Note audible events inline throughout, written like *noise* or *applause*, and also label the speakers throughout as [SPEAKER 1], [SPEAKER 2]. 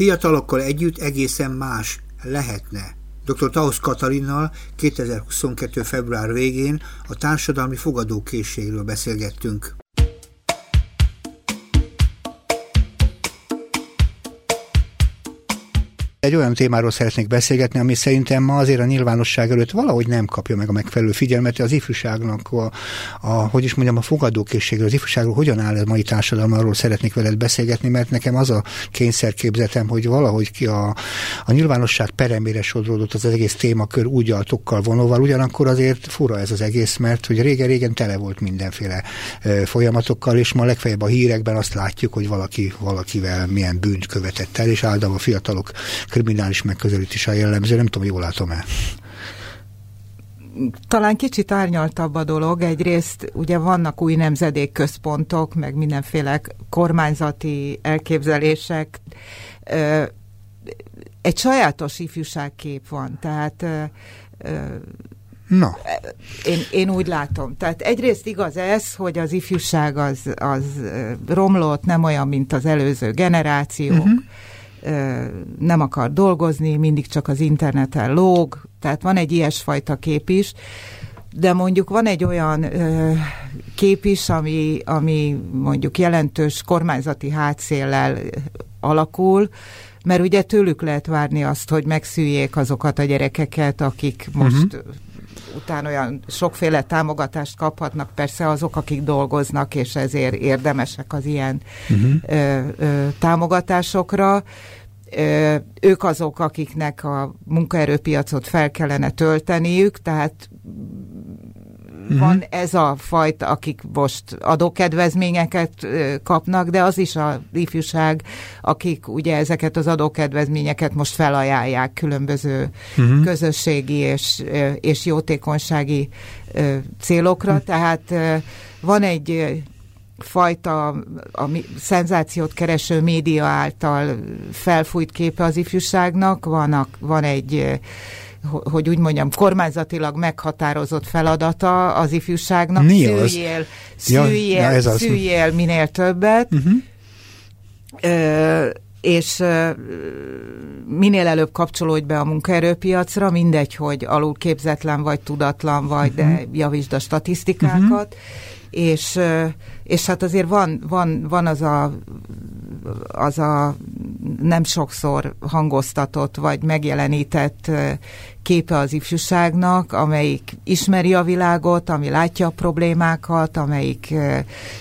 [SPEAKER 1] fiatalokkal együtt egészen más lehetne. Dr. Tausz Katalinnal 2022. február végén a társadalmi fogadókészségről beszélgettünk. Egy olyan témáról szeretnék beszélgetni, ami szerintem ma azért a nyilvánosság előtt valahogy nem kapja meg a megfelelő figyelmet. Az ifjúságnak, a, a hogy is mondjam, a fogadókészségről, az ifjúságról hogyan áll a mai társadalom, arról szeretnék veled beszélgetni, mert nekem az a kényszerképzetem, hogy valahogy ki a, a nyilvánosság peremére sodródott az, egész témakör úgy altokkal vonóval, ugyanakkor azért fura ez az egész, mert hogy régen-régen tele volt mindenféle e, folyamatokkal, és ma legfeljebb a hírekben azt látjuk, hogy valaki valakivel milyen bűnt követett el, és általában a fiatalok kriminális megközelítés a jellemző, nem tudom, jól látom-e.
[SPEAKER 2] Talán kicsit árnyaltabb a dolog. Egyrészt ugye vannak új nemzedékközpontok, meg mindenféle kormányzati elképzelések. Egy sajátos ifjúságkép van, tehát
[SPEAKER 1] Na.
[SPEAKER 2] Én, én úgy látom. Tehát egyrészt igaz ez, hogy az ifjúság az, az romlott, nem olyan, mint az előző generációk. Uh-huh nem akar dolgozni, mindig csak az interneten lóg, tehát van egy ilyesfajta kép is, de mondjuk van egy olyan ö, kép is, ami, ami mondjuk jelentős kormányzati hátszéllel alakul, mert ugye tőlük lehet várni azt, hogy megszüljék azokat a gyerekeket, akik most uh-huh után olyan sokféle támogatást kaphatnak, persze azok, akik dolgoznak, és ezért érdemesek az ilyen uh-huh. ö, ö, támogatásokra. Ö, ők azok, akiknek a munkaerőpiacot fel kellene tölteniük, tehát uh-huh. van ez a fajta, akik most adókedvezményeket kapnak, de az is a ifjúság, akik ugye ezeket az adókedvezményeket most felajánlják különböző uh-huh. közösségi és, és jótékonysági célokra, uh-huh. tehát van egy fajta a szenzációt kereső média által felfújt képe az ifjúságnak, van, van egy hogy úgy mondjam, kormányzatilag meghatározott feladata az ifjúságnak.
[SPEAKER 1] Mi
[SPEAKER 2] szüljél, szüljél, ja, ja, szüljél minél többet. Uh-huh. Ö, és minél előbb kapcsolódj be a munkaerőpiacra, mindegy, hogy alul képzetlen vagy, tudatlan vagy, uh-huh. de javítsd a statisztikákat. Uh-huh és, és hát azért van, van, van az, a, az a nem sokszor hangoztatott vagy megjelenített képe az ifjúságnak, amelyik ismeri a világot, ami látja a problémákat, amelyik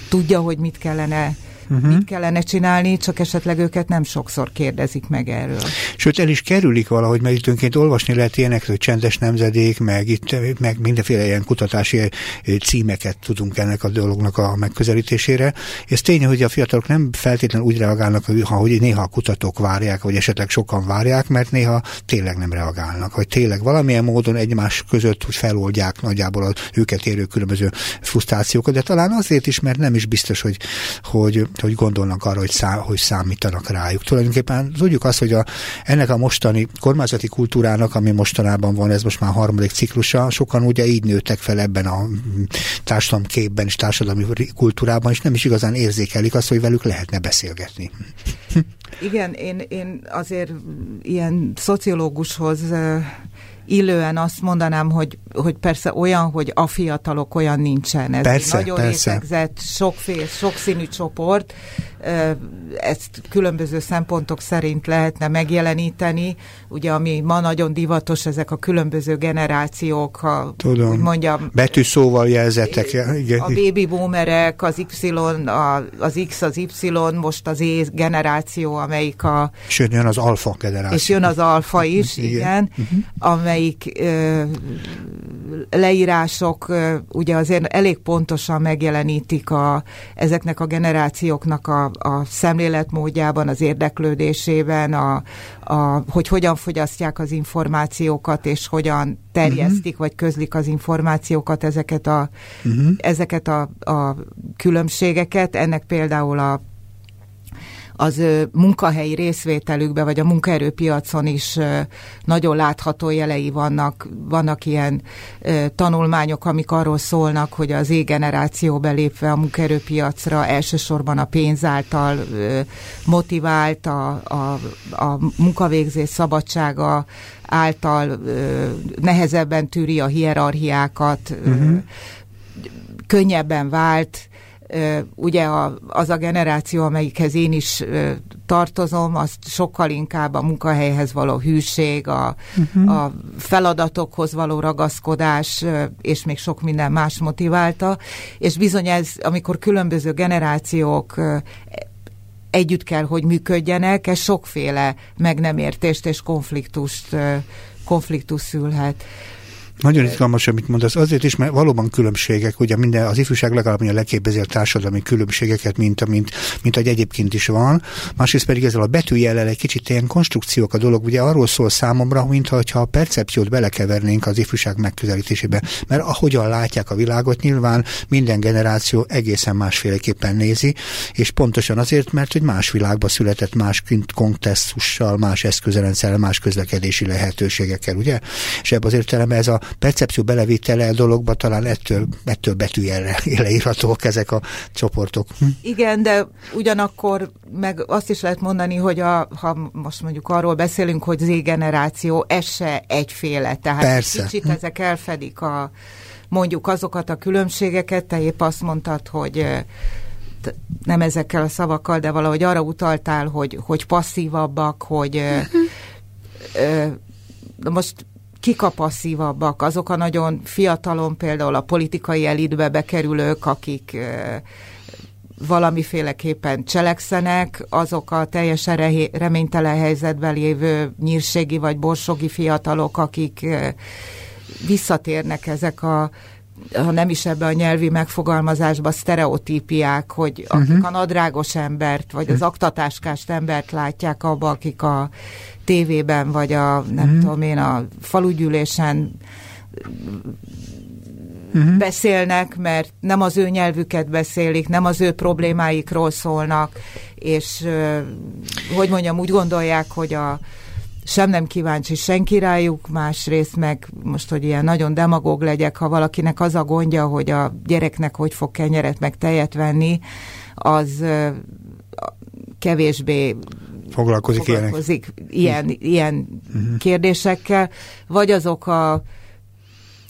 [SPEAKER 2] tudja, hogy mit kellene uh-huh. mit kellene csinálni, csak esetleg őket nem sokszor kérdezik meg erről.
[SPEAKER 1] Sőt, el is kerülik valahogy, mert időnként olvasni lehet ilyenek, hogy csendes nemzedék, meg, itt, meg mindenféle ilyen kutatási eh, címeket tudunk ennek a dolognak a megközelítésére. Ez tény, hogy a fiatalok nem feltétlenül úgy reagálnak, hogy néha a kutatók várják, vagy esetleg sokan várják, mert néha tényleg nem reagálnak, hogy tényleg valamilyen módon egymás között hogy feloldják nagyjából az őket érő különböző frusztrációkat, de talán azért is, mert nem is biztos, hogy, hogy hogy gondolnak arra, hogy, szá, hogy számítanak rájuk. Tulajdonképpen tudjuk azt, hogy a, ennek a mostani kormányzati kultúrának, ami mostanában van, ez most már a harmadik ciklusa, sokan ugye így nőttek fel ebben a társadalom képben és társadalmi kultúrában, és nem is igazán érzékelik azt, hogy velük lehetne beszélgetni.
[SPEAKER 2] Igen, én, én azért ilyen szociológushoz illően azt mondanám, hogy, hogy persze olyan, hogy a fiatalok olyan nincsen. Ez
[SPEAKER 1] persze,
[SPEAKER 2] egy nagyon persze. rétegzett, sokfél, sokszínű csoport, ezt különböző szempontok szerint lehetne megjeleníteni. Ugye, ami ma nagyon divatos, ezek a különböző generációk, ha
[SPEAKER 1] Tudom. úgy mondjam. Betűszóval jelzettek.
[SPEAKER 2] Igen. A baby boomerek, az Y, a, az X, az Y, most az E generáció, amelyik a...
[SPEAKER 1] És jön az alfa generáció.
[SPEAKER 2] És jön az alfa is, igen, igen uh-huh. Amelyik ö, leírások ö, ugye azért elég pontosan megjelenítik a, ezeknek a generációknak a, a szemléletmódjában, az érdeklődésében, a, a, hogy hogyan fogyasztják az információkat, és hogyan terjesztik, uh-huh. vagy közlik az információkat, ezeket a, uh-huh. ezeket a, a különbségeket. Ennek például a az munkahelyi részvételükbe, vagy a munkaerőpiacon is nagyon látható jelei vannak. Vannak ilyen tanulmányok, amik arról szólnak, hogy az E-generáció belépve a munkaerőpiacra elsősorban a pénz által motivált, a, a, a munkavégzés szabadsága által nehezebben tűri a hierarchiákat, uh-huh. könnyebben vált, ugye a, az a generáció, amelyikhez én is tartozom, az sokkal inkább a munkahelyhez való hűség, a, uh-huh. a feladatokhoz való ragaszkodás, és még sok minden más motiválta, és bizony ez, amikor különböző generációk együtt kell, hogy működjenek, ez sokféle meg nem értést és konfliktust, konfliktus szülhet.
[SPEAKER 1] Nagyon izgalmas, amit mondasz. Azért is, mert valóban különbségek, ugye minden, az ifjúság legalább a legképezi a társadalmi különbségeket, mint, mint, mint hogy egyébként is van. Másrészt pedig ezzel a betűjellel egy kicsit ilyen konstrukciók a dolog, ugye arról szól számomra, mintha a percepciót belekevernénk az ifjúság megközelítésébe. Mert ahogyan látják a világot, nyilván minden generáció egészen másféleképpen nézi, és pontosan azért, mert hogy más világba született, más kontextussal, más eszközrendszerrel, más közlekedési lehetőségekkel, ugye? És ebben az értelemben ez a percepció belevitele a dologba talán ettől, ettől betűjelre *laughs* leírhatók ezek a csoportok. Hm?
[SPEAKER 2] Igen, de ugyanakkor meg azt is lehet mondani, hogy a, ha most mondjuk arról beszélünk, hogy Z-generáció, ez se egyféle, tehát Persze. kicsit hm. ezek elfedik a mondjuk azokat a különbségeket, te épp azt mondtad, hogy nem ezekkel a szavakkal, de valahogy arra utaltál, hogy, hogy passzívabbak, hogy uh-huh. most kik a passzívabbak, azok a nagyon fiatalon például a politikai elitbe bekerülők, akik valamiféleképpen cselekszenek, azok a teljesen reménytelen helyzetben lévő nyírségi vagy borsogi fiatalok, akik visszatérnek ezek a ha nem is ebbe a nyelvi megfogalmazásba, sztereotípiák, hogy uh-huh. akik a nadrágos embert, vagy az mhm. aktatáskást embert látják abba, akik a tévében, vagy a, nem uh-huh. tudom én, a falugyűlésen uh-huh. beszélnek, mert nem az ő nyelvüket beszélik, nem az ő problémáikról szólnak, és hogy mondjam, úgy gondolják, hogy a sem nem kíváncsi senki rájuk, másrészt meg most, hogy ilyen nagyon demagóg legyek, ha valakinek az a gondja, hogy a gyereknek hogy fog kenyeret meg tejet venni, az kevésbé
[SPEAKER 1] foglalkozik,
[SPEAKER 2] foglalkozik ilyen, ilyen uh-huh. kérdésekkel, vagy azok a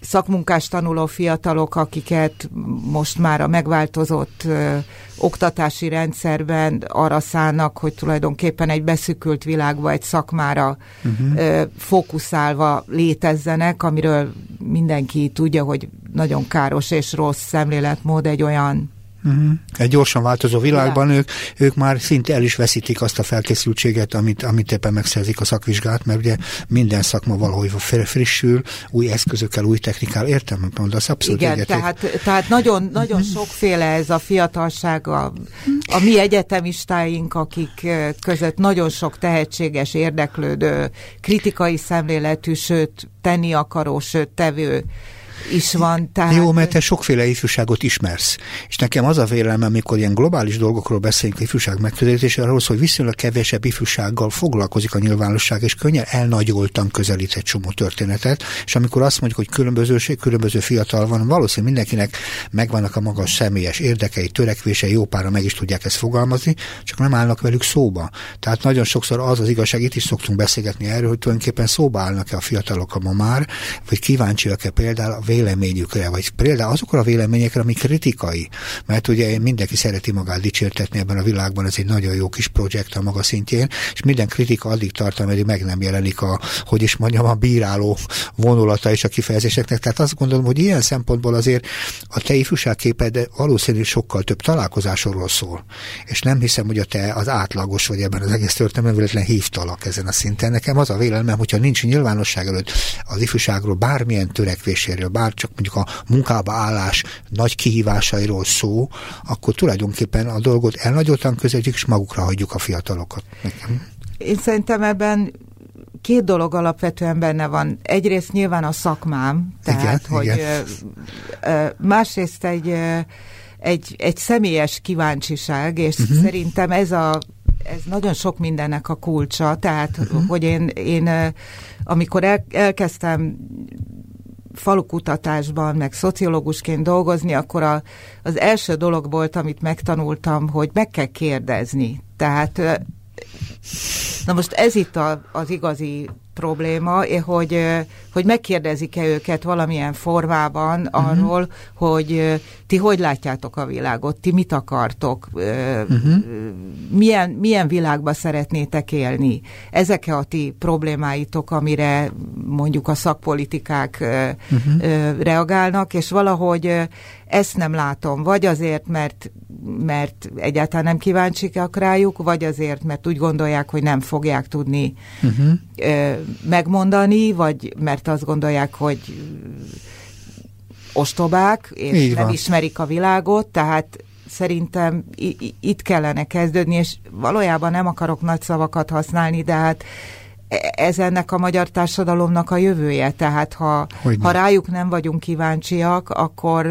[SPEAKER 2] szakmunkás tanuló fiatalok, akiket most már a megváltozott ö, oktatási rendszerben arra szállnak, hogy tulajdonképpen egy beszükült világba, egy szakmára uh-huh. ö, fókuszálva létezzenek, amiről mindenki tudja, hogy nagyon káros és rossz szemléletmód egy olyan
[SPEAKER 1] Uh-huh. Egy gyorsan változó világban ők, ők már szinte el is veszítik azt a felkészültséget, amit, amit éppen megszerzik a szakvizsgát, mert ugye minden szakma valahogy frissül, új eszközökkel, új technikával, értem, amit mondasz, abszolút
[SPEAKER 2] Igen, tehát, tehát nagyon, nagyon uh-huh. sokféle ez a fiatalság, a, a mi egyetemistáink, akik között nagyon sok tehetséges, érdeklődő, kritikai szemléletű, sőt, tenni akaró, sőt, tevő is van.
[SPEAKER 1] Tehát... Jó, mert te sokféle ifjúságot ismersz. És nekem az a vélelem, amikor ilyen globális dolgokról beszélünk, ifjúság megközelítés, arról hogy viszonylag kevesebb ifjúsággal foglalkozik a nyilvánosság, és könnyen elnagyoltan közelít egy csomó történetet, és amikor azt mondjuk, hogy különbözőség, különböző fiatal van, valószínűleg mindenkinek megvannak a magas személyes érdekei, törekvései, jó pára meg is tudják ezt fogalmazni, csak nem állnak velük szóba. Tehát nagyon sokszor az az igazság, itt is szoktunk beszélgetni erről, hogy tulajdonképpen szóba állnak-e a fiatalok ma már, vagy kíváncsiak-e például véleményükre, vagy például azokra a véleményekre, ami kritikai. Mert ugye mindenki szereti magát dicsértetni ebben a világban, ez egy nagyon jó kis projekt a maga szintjén, és minden kritika addig tart, ameddig meg nem jelenik a, hogy is mondjam, a bíráló vonulata és a kifejezéseknek. Tehát azt gondolom, hogy ilyen szempontból azért a te ifjúságképed valószínűleg sokkal több találkozásról szól. És nem hiszem, hogy a te az átlagos vagy ebben az egész történetben véletlen hívtalak ezen a szinten. Nekem az a véleményem, hogyha nincs nyilvánosság előtt az ifjúságról bármilyen törekvéséről, bár csak mondjuk a munkába állás nagy kihívásairól szó, akkor tulajdonképpen a dolgot elnagyoltan közeljük, és magukra hagyjuk a fiatalokat.
[SPEAKER 2] Én szerintem ebben két dolog alapvetően benne van. Egyrészt nyilván a szakmám, tehát igen, hogy igen. másrészt egy, egy, egy személyes kíváncsiság, és uh-huh. szerintem ez a ez nagyon sok mindennek a kulcsa, tehát uh-huh. hogy én, én amikor el, elkezdtem falukutatásban, meg szociológusként dolgozni, akkor a, az első dolog volt, amit megtanultam, hogy meg kell kérdezni. Tehát Na most ez itt a, az igazi probléma, hogy, hogy megkérdezik-e őket valamilyen formában uh-huh. arról, hogy ti hogy látjátok a világot, ti mit akartok, uh-huh. milyen, milyen világba szeretnétek élni. Ezek a ti problémáitok, amire mondjuk a szakpolitikák uh-huh. reagálnak, és valahogy ezt nem látom, vagy azért, mert, mert egyáltalán nem kíváncsiak rájuk, vagy azért, mert úgy gondolják, hogy nem fogják tudni uh-huh. ö, megmondani, vagy mert azt gondolják, hogy ostobák, és Így nem van. ismerik a világot, tehát szerintem itt kellene kezdődni, és valójában nem akarok nagy szavakat használni, de hát ez ennek a magyar társadalomnak a jövője, tehát ha, ha rájuk nem vagyunk kíváncsiak, akkor,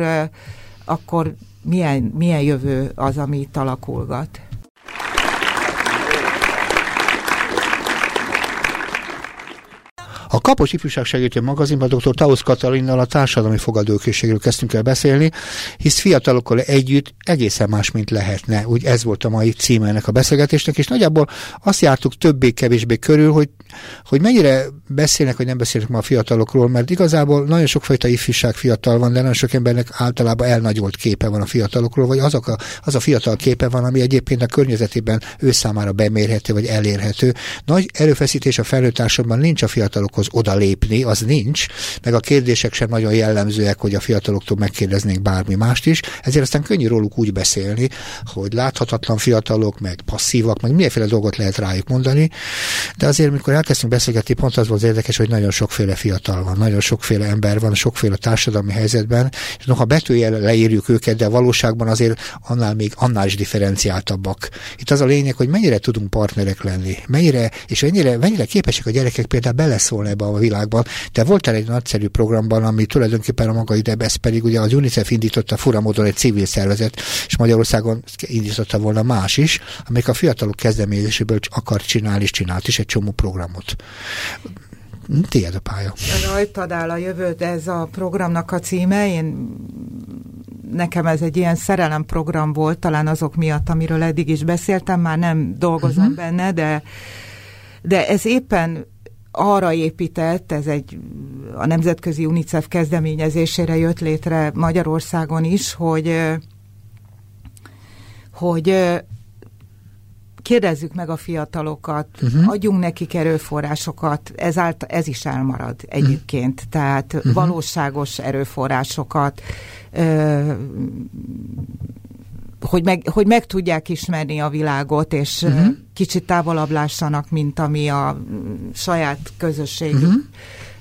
[SPEAKER 2] akkor milyen, milyen jövő az, ami itt alakulgat?
[SPEAKER 1] A Kapos Ifjúság Segítő magazinban dr. Tausz Katalinnal a társadalmi fogadókészségről kezdtünk el beszélni, hisz fiatalokkal együtt egészen más, mint lehetne. Úgy ez volt a mai címe ennek a beszélgetésnek, és nagyjából azt jártuk többé-kevésbé körül, hogy, hogy mennyire beszélnek, vagy nem beszélnek ma a fiatalokról, mert igazából nagyon sokfajta ifjúság fiatal van, de nagyon sok embernek általában elnagyolt képe van a fiatalokról, vagy azok a, az a fiatal képe van, ami egyébként a környezetében ő számára bemérhető, vagy elérhető. Nagy erőfeszítés a felnőtt nincs a fiatalok fiatalokhoz odalépni, az nincs, meg a kérdések sem nagyon jellemzőek, hogy a fiataloktól megkérdeznénk bármi mást is, ezért aztán könnyű róluk úgy beszélni, hogy láthatatlan fiatalok, meg passzívak, meg mindenféle dolgot lehet rájuk mondani, de azért, mikor elkezdtünk beszélgetni, pont az volt érdekes, hogy nagyon sokféle fiatal van, nagyon sokféle ember van, sokféle társadalmi helyzetben, és noha betűjel leírjuk őket, de valóságban azért annál még annál is differenciáltabbak. Itt az a lényeg, hogy mennyire tudunk partnerek lenni, mennyire, és mennyire, mennyire képesek a gyerekek például beleszólni ebben a világban. De voltál egy nagyszerű programban, ami tulajdonképpen a maga ide, ez pedig ugye az UNICEF indította fura módon egy civil szervezet, és Magyarországon indította volna más is, amelyik a fiatalok kezdeményezéséből akar csinálni, és csinált is egy csomó programot. Tiéd a pálya.
[SPEAKER 2] Rajtad áll a jövőd, ez a programnak a címe. Én nekem ez egy ilyen szerelem program volt, talán azok miatt, amiről eddig is beszéltem, már nem dolgozom uh-huh. benne, de de ez éppen arra épített, ez egy a Nemzetközi UNICEF kezdeményezésére jött létre Magyarországon is, hogy hogy kérdezzük meg a fiatalokat, uh-huh. adjunk nekik erőforrásokat, ezáltal ez is elmarad egyébként, uh-huh. tehát uh-huh. valóságos erőforrásokat, hogy meg, hogy meg tudják ismerni a világot, és uh-huh. kicsit távolabb lássanak, mint ami a saját közösségük,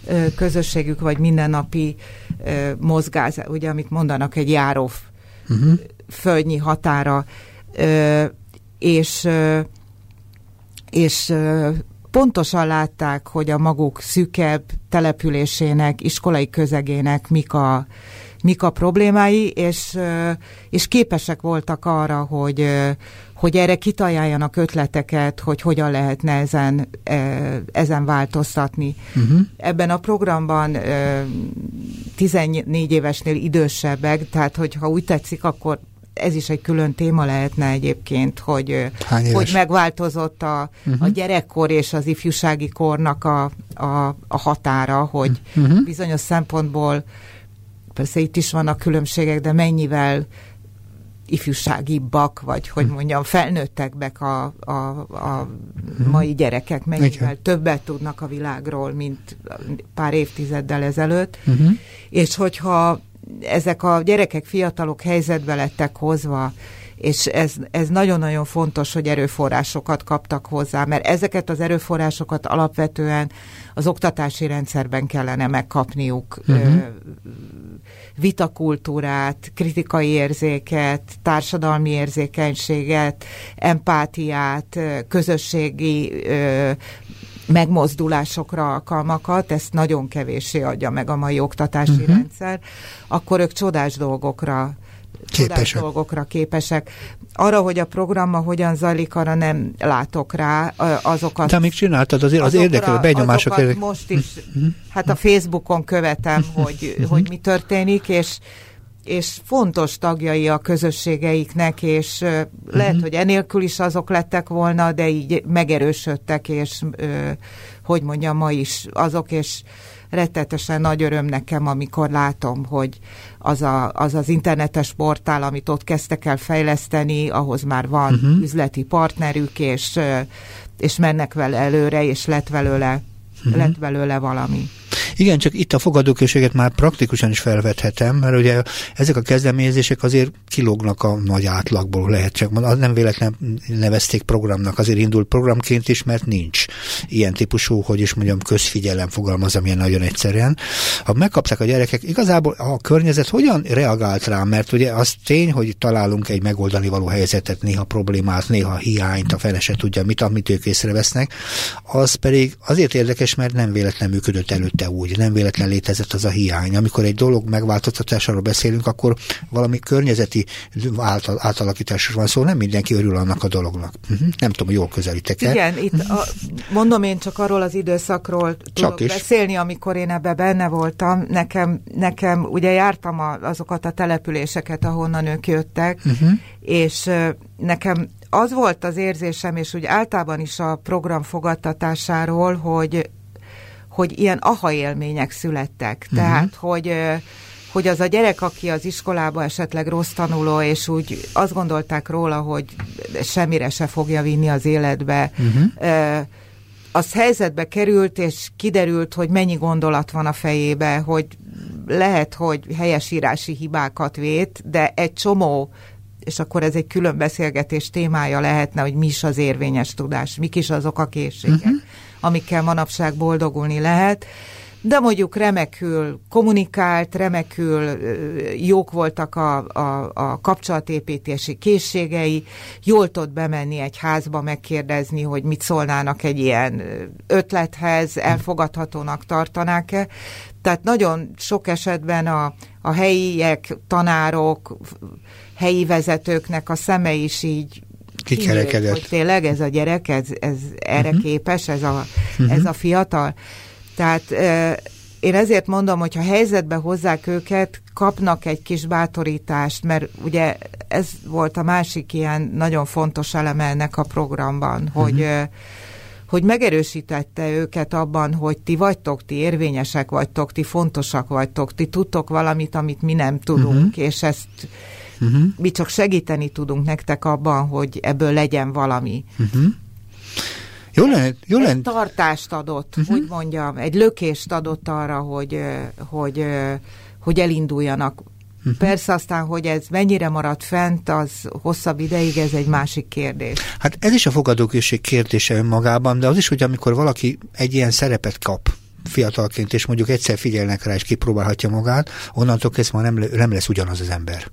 [SPEAKER 2] uh-huh. közösségük vagy mindennapi mozgás, ugye, amit mondanak, egy járó uh-huh. földnyi határa, és, és pontosan látták, hogy a maguk szűkebb településének, iskolai közegének mik a, mik a problémái, és, és képesek voltak arra, hogy, hogy erre kitaláljanak ötleteket, hogy hogyan lehetne ezen, ezen változtatni. Uh-huh. Ebben a programban 14 évesnél idősebbek, tehát hogyha úgy tetszik, akkor ez is egy külön téma lehetne egyébként, hogy, hogy megváltozott a, uh-huh. a gyerekkor és az ifjúsági kornak a, a, a határa, hogy uh-huh. bizonyos szempontból Persze itt is vannak különbségek, de mennyivel ifjúságibbak, vagy hogy hm. mondjam, felnőttekbek a, a, a hm. mai gyerekek, mennyivel Igen. többet tudnak a világról, mint pár évtizeddel ezelőtt. Uh-huh. És hogyha ezek a gyerekek, fiatalok helyzetbe lettek hozva, és ez, ez nagyon-nagyon fontos, hogy erőforrásokat kaptak hozzá, mert ezeket az erőforrásokat alapvetően az oktatási rendszerben kellene megkapniuk. Uh-huh. Vitakultúrát, kritikai érzéket, társadalmi érzékenységet, empátiát, közösségi megmozdulásokra alkalmakat, ezt nagyon kevéssé adja meg a mai oktatási uh-huh. rendszer, akkor ők csodás dolgokra képesek. dolgokra képesek. Arra, hogy a programma hogyan zajlik, arra nem látok rá azokat.
[SPEAKER 1] De még csináltad, azért az érdekel, benyomások
[SPEAKER 2] érdekel. most is, mhm. hát a Facebookon követem, hogy, mhm. hogy mi történik, és és fontos tagjai a közösségeiknek, és lehet, uh-huh. hogy enélkül is azok lettek volna, de így megerősödtek, és hogy mondjam, ma is azok, és rettetesen nagy öröm nekem, amikor látom, hogy az, a, az az internetes portál, amit ott kezdtek el fejleszteni, ahhoz már van uh-huh. üzleti partnerük, és, és mennek vele előre, és lett belőle, uh-huh. lett belőle valami.
[SPEAKER 1] Igen, csak itt a fogadókészséget már praktikusan is felvethetem, mert ugye ezek a kezdeményezések azért kilógnak a nagy átlagból, lehet csak mondani. Nem véletlen nevezték programnak, azért indult programként is, mert nincs ilyen típusú, hogy is mondjam, közfigyelem fogalmazom ilyen nagyon egyszerűen. Ha megkapták a gyerekek, igazából a környezet hogyan reagált rá, mert ugye az tény, hogy találunk egy megoldani való helyzetet, néha problémát, néha hiányt, a fele se tudja mit, amit ők észrevesznek, az pedig azért érdekes, mert nem véletlen működött előtte úgy úgy, nem véletlen létezett az a hiány. Amikor egy dolog megváltoztatásáról beszélünk, akkor valami környezeti átalakításról van szó, nem mindenki örül annak a dolognak. Uh-huh. Nem tudom, jól közelítek
[SPEAKER 2] el. Igen, itt a, mondom én csak arról az időszakról tudok is. beszélni, amikor én ebbe benne voltam. Nekem, nekem ugye jártam a, azokat a településeket, ahonnan ők jöttek, uh-huh. és nekem az volt az érzésem, és úgy általában is a program fogadtatásáról, hogy hogy ilyen aha élmények születtek. Uh-huh. Tehát, hogy hogy az a gyerek, aki az iskolába esetleg rossz tanuló, és úgy azt gondolták róla, hogy semmire se fogja vinni az életbe, uh-huh. az helyzetbe került, és kiderült, hogy mennyi gondolat van a fejébe, hogy lehet, hogy helyesírási hibákat vét, de egy csomó és akkor ez egy külön beszélgetés témája lehetne, hogy mi is az érvényes tudás, mik is azok a készségek. Uh-huh amikkel manapság boldogulni lehet, de mondjuk remekül kommunikált, remekül jók voltak a, a, a kapcsolatépítési készségei, jól tud bemenni egy házba, megkérdezni, hogy mit szólnának egy ilyen ötlethez, elfogadhatónak tartanák-e. Tehát nagyon sok esetben a, a helyiek, tanárok, helyi vezetőknek a szeme is így
[SPEAKER 1] kikerekedett. Hogy
[SPEAKER 2] tényleg ez a gyerek, ez, ez erre uh-huh. képes, ez a, uh-huh. ez a fiatal. Tehát én ezért mondom, hogy ha helyzetbe hozzák őket, kapnak egy kis bátorítást, mert ugye ez volt a másik ilyen nagyon fontos eleme ennek a programban, uh-huh. hogy hogy megerősítette őket abban, hogy ti vagytok, ti érvényesek vagytok, ti fontosak vagytok, ti tudtok valamit, amit mi nem tudunk, uh-huh. és ezt Uh-huh. Mi csak segíteni tudunk nektek abban, hogy ebből legyen valami. Uh-huh.
[SPEAKER 1] Jó lenne, jó lenne.
[SPEAKER 2] Egy tartást adott, uh-huh. úgy mondjam, egy lökést adott arra, hogy, hogy, hogy elinduljanak. Uh-huh. Persze aztán, hogy ez mennyire maradt fent, az hosszabb ideig, ez egy másik kérdés.
[SPEAKER 1] Hát ez is a fogadókészség kérdése önmagában, de az is, hogy amikor valaki egy ilyen szerepet kap, fiatalként, és mondjuk egyszer figyelnek rá, és kipróbálhatja magát, onnantól kezdve már nem, nem lesz ugyanaz az ember.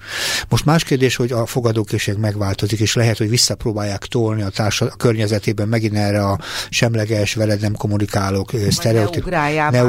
[SPEAKER 1] Most más kérdés, hogy a fogadókészség megváltozik, és lehet, hogy visszapróbálják tolni a, társa, a környezetében megint erre a semleges, veled nem kommunikálok, sztereotíp.
[SPEAKER 2] Ne ugráljál, ne,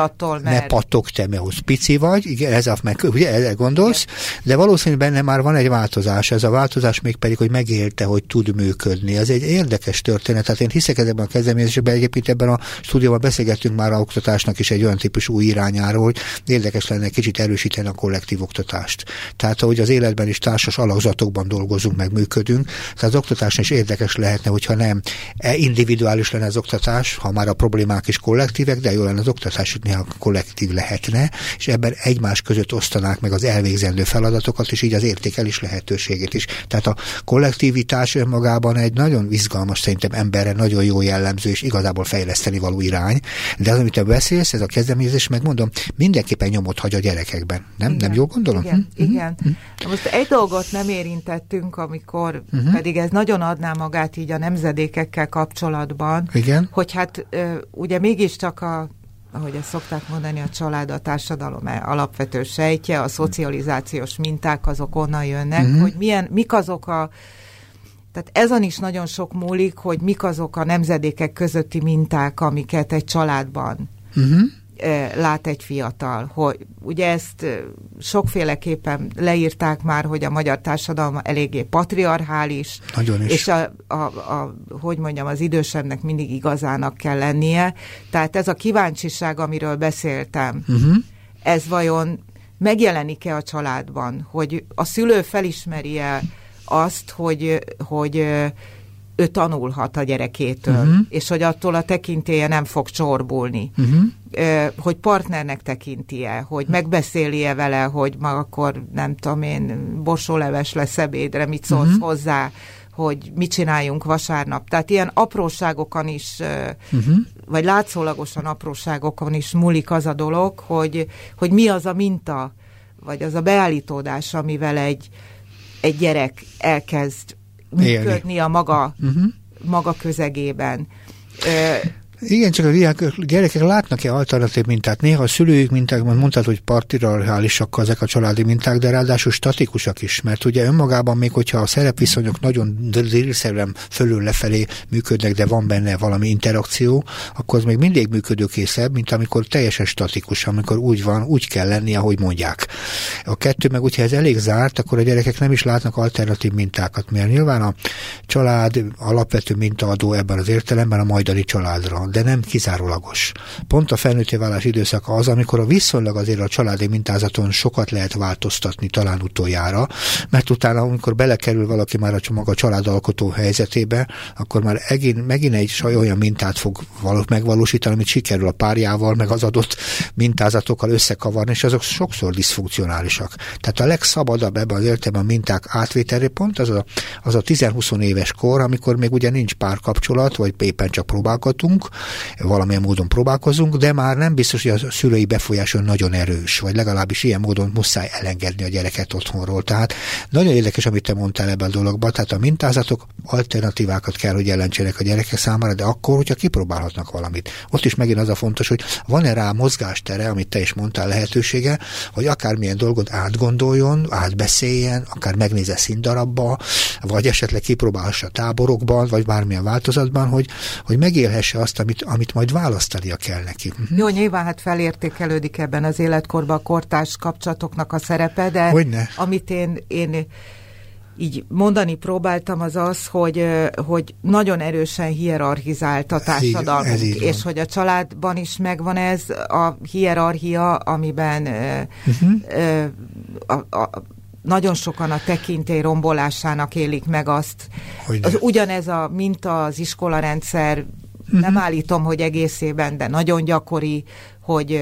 [SPEAKER 2] attól,
[SPEAKER 1] mert... ne pattog te, mert pici vagy, igen, ez a, meg, ugye, erre gondolsz, igen. de valószínűleg benne már van egy változás. Ez a változás még pedig, hogy megélte, hogy tud működni. Ez egy érdekes történet. Tehát én hiszek ebben a kezdeményezésben, egyébként ebben a stúdióban beszélgettünk már a oktatásnak is egy olyan típusú új irányáról, hogy érdekes lenne kicsit erősíteni a kollektív oktatást. Tehát, ahogy az életben is társas alakzatokban dolgozunk, meg működünk, tehát az oktatás is érdekes lehetne, hogyha nem e individuális lenne az oktatás, ha már a problémák is kollektívek, de jó lenne az oktatás, hogy néha kollektív lehetne, és ebben egymás között osztanák meg az elvégzendő feladatokat, és így az értékelés lehetőségét is. Tehát a kollektivitás önmagában egy nagyon izgalmas, szerintem emberre nagyon jó jellemző, és igazából fejleszteni való irány, de az, amit te beszélsz, ez a kezdeményezés, megmondom, mindenképpen nyomot hagy a gyerekekben. Nem, igen, nem jól gondolom?
[SPEAKER 2] Igen, hm? igen. Hm? Most egy dolgot nem érintettünk, amikor uh-huh. pedig ez nagyon adná magát így a nemzedékekkel kapcsolatban,
[SPEAKER 1] igen.
[SPEAKER 2] hogy hát ugye mégiscsak a ahogy ezt szokták mondani, a család a társadalom alapvető sejtje, a szocializációs minták azok onnan jönnek, uh-huh. hogy milyen, mik azok a tehát ezen is nagyon sok múlik, hogy mik azok a nemzedékek közötti minták, amiket egy családban uh-huh. lát egy fiatal. Hogy, ugye ezt sokféleképpen leírták már, hogy a magyar társadalom eléggé patriarchális,
[SPEAKER 1] Nagyon is.
[SPEAKER 2] és a, a, a, hogy mondjam, az idősebbnek mindig igazának kell lennie. Tehát ez a kíváncsiság, amiről beszéltem, uh-huh. ez vajon megjelenik-e a családban, hogy a szülő felismeri-e azt, hogy, hogy ő tanulhat a gyerekétől, uh-huh. és hogy attól a tekintélye nem fog csorbulni. Uh-huh. Hogy partnernek tekinti-e, hogy megbeszéli-e vele, hogy ma akkor nem tudom én, borsóleves lesz ebédre, mit szólsz uh-huh. hozzá, hogy mit csináljunk vasárnap. Tehát ilyen apróságokon is, uh-huh. vagy látszólagosan apróságokon is múlik az a dolog, hogy, hogy mi az a minta, vagy az a beállítódás, amivel egy, egy gyerek elkezd működni a maga, uh-huh. maga közegében.
[SPEAKER 1] Igen, csak a diák, gyerekek látnak-e alternatív mintát? Néha a szülőik minták, mondtad, hogy partirarchálisak ezek a családi minták, de ráadásul statikusak is, mert ugye önmagában még, hogyha a szerepviszonyok nagyon drillszerűen fölül lefelé működnek, de van benne valami interakció, akkor az még mindig működőkészebb, mint amikor teljesen statikus, amikor úgy van, úgy kell lenni, ahogy mondják. A kettő meg, hogyha ez elég zárt, akkor a gyerekek nem is látnak alternatív mintákat, mert nyilván a család alapvető mintaadó ebben az értelemben a majdani családra de nem kizárólagos. Pont a felnőtté válás időszaka az, amikor a viszonylag azért a családi mintázaton sokat lehet változtatni talán utoljára, mert utána, amikor belekerül valaki már a maga családalkotó helyzetébe, akkor már megint, megint egy olyan mintát fog megvalósítani, amit sikerül a párjával, meg az adott mintázatokkal összekavarni, és azok sokszor diszfunkcionálisak. Tehát a legszabadabb ebben az értelemben a minták átvételé pont az a, az a 10-20 éves kor, amikor még ugye nincs párkapcsolat, vagy éppen csak próbálkotunk, valamilyen módon próbálkozunk, de már nem biztos, hogy a szülői befolyáson nagyon erős, vagy legalábbis ilyen módon muszáj elengedni a gyereket otthonról. Tehát nagyon érdekes, amit te mondtál ebben a dologban, tehát a mintázatok alternatívákat kell, hogy jelentsenek a gyerekek számára, de akkor, hogyha kipróbálhatnak valamit. Ott is megint az a fontos, hogy van-e rá mozgástere, amit te is mondtál lehetősége, hogy akármilyen dolgot átgondoljon, átbeszéljen, akár megnézze színdarabba, vagy esetleg kipróbálhassa táborokban, vagy bármilyen változatban, hogy, hogy megélhesse azt, amit, amit majd választania kell neki.
[SPEAKER 2] Uh-huh. Jó, nyilván hát felértékelődik ebben az életkorban a kortárs kapcsolatoknak a szerepe, de
[SPEAKER 1] Hogyne?
[SPEAKER 2] amit én, én így mondani próbáltam, az az, hogy, hogy nagyon erősen hierarchizált a társadalmunk, és hogy a családban is megvan ez a hierarchia, amiben uh-huh. a, a, nagyon sokan a tekintély rombolásának élik meg azt. Az ugyanez a minta az iskolarendszer Uh-huh. Nem állítom, hogy egészében, de nagyon gyakori, hogy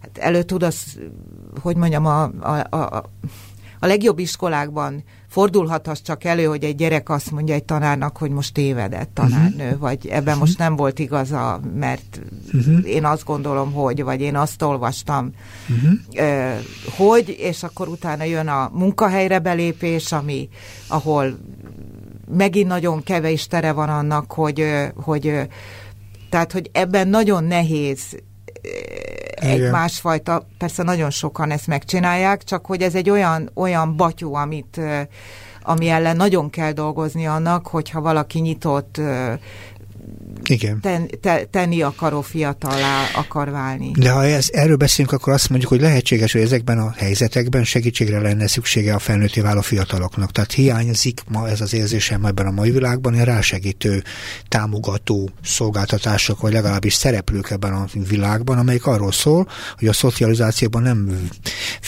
[SPEAKER 2] hát elő tud az, hogy mondjam, a, a, a, a legjobb iskolákban fordulhat az csak elő, hogy egy gyerek azt mondja egy tanárnak, hogy most tévedett tanárnő, uh-huh. vagy ebben uh-huh. most nem volt igaza, mert uh-huh. én azt gondolom, hogy, vagy én azt olvastam, uh-huh. hogy, és akkor utána jön a munkahelyre belépés, ami, ahol megint nagyon kevés tere van annak, hogy, hogy tehát, hogy ebben nagyon nehéz eh, egy Igen. másfajta, persze nagyon sokan ezt megcsinálják, csak hogy ez egy olyan, olyan batyú, amit, ami ellen nagyon kell dolgozni annak, hogyha valaki nyitott
[SPEAKER 1] igen.
[SPEAKER 2] Ten, te, tenni akaró fiatalá akar válni.
[SPEAKER 1] De ha ez, erről beszélünk, akkor azt mondjuk, hogy lehetséges, hogy ezekben a helyzetekben segítségre lenne szüksége a felnőtté váló fiataloknak. Tehát hiányzik ma ez az érzésem ebben a mai világban, hogy rásegítő, támogató szolgáltatások, vagy legalábbis szereplők ebben a világban, amelyik arról szól, hogy a szocializációban nem,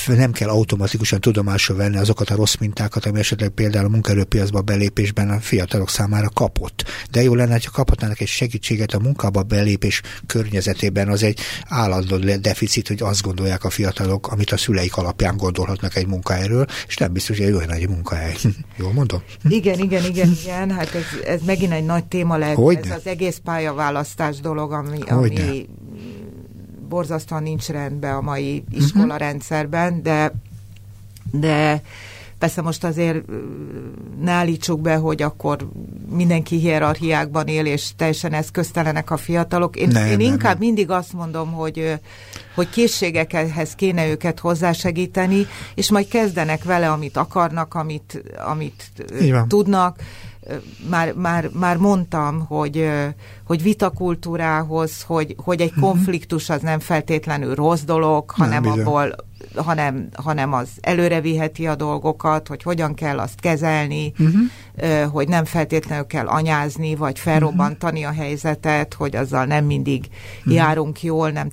[SPEAKER 1] nem kell automatikusan tudomásul venni azokat a rossz mintákat, ami esetleg például a munkaerőpiacba belépésben a fiatalok számára kapott. De jó lenne, ha kaphatnának egy segítséget a munkába belépés környezetében, az egy állandó deficit, hogy azt gondolják a fiatalok, amit a szüleik alapján gondolhatnak egy munkahelyről, és nem biztos, hogy egy munkahely. *laughs* Jól mondom?
[SPEAKER 2] Igen, igen, igen, igen. Hát ez, ez megint egy nagy téma lehet. Hogyne? Ez az egész pályaválasztás dolog, ami, ami borzasztóan nincs rendben a mai iskola rendszerben, de, de Persze most azért ne állítsuk be, hogy akkor mindenki hierarchiákban él, és teljesen eszköztelenek a fiatalok. Én, nem, én nem, inkább nem. mindig azt mondom, hogy, hogy készségekhez kéne őket hozzásegíteni, és majd kezdenek vele, amit akarnak, amit, amit tudnak már, már, már mondtam, hogy, hogy vitakultúrához, hogy, hogy egy mhm. konfliktus az nem feltétlenül rossz dolog, hanem nem, abból hanem, hanem az előre viheti a dolgokat, hogy hogyan kell azt kezelni, uh-huh. hogy nem feltétlenül kell anyázni, vagy felrobbantani uh-huh. a helyzetet, hogy azzal nem mindig uh-huh. járunk jól, nem,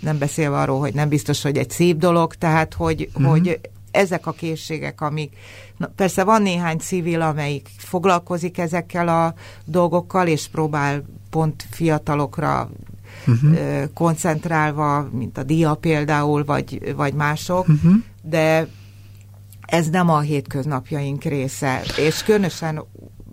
[SPEAKER 2] nem beszélve arról, hogy nem biztos, hogy egy szép dolog, tehát hogy, uh-huh. hogy ezek a készségek, amik na, persze van néhány civil, amelyik foglalkozik ezekkel a dolgokkal, és próbál pont fiatalokra uh-huh. koncentrálva, mint a dia például, vagy, vagy mások, uh-huh. de ez nem a hétköznapjaink része, és különösen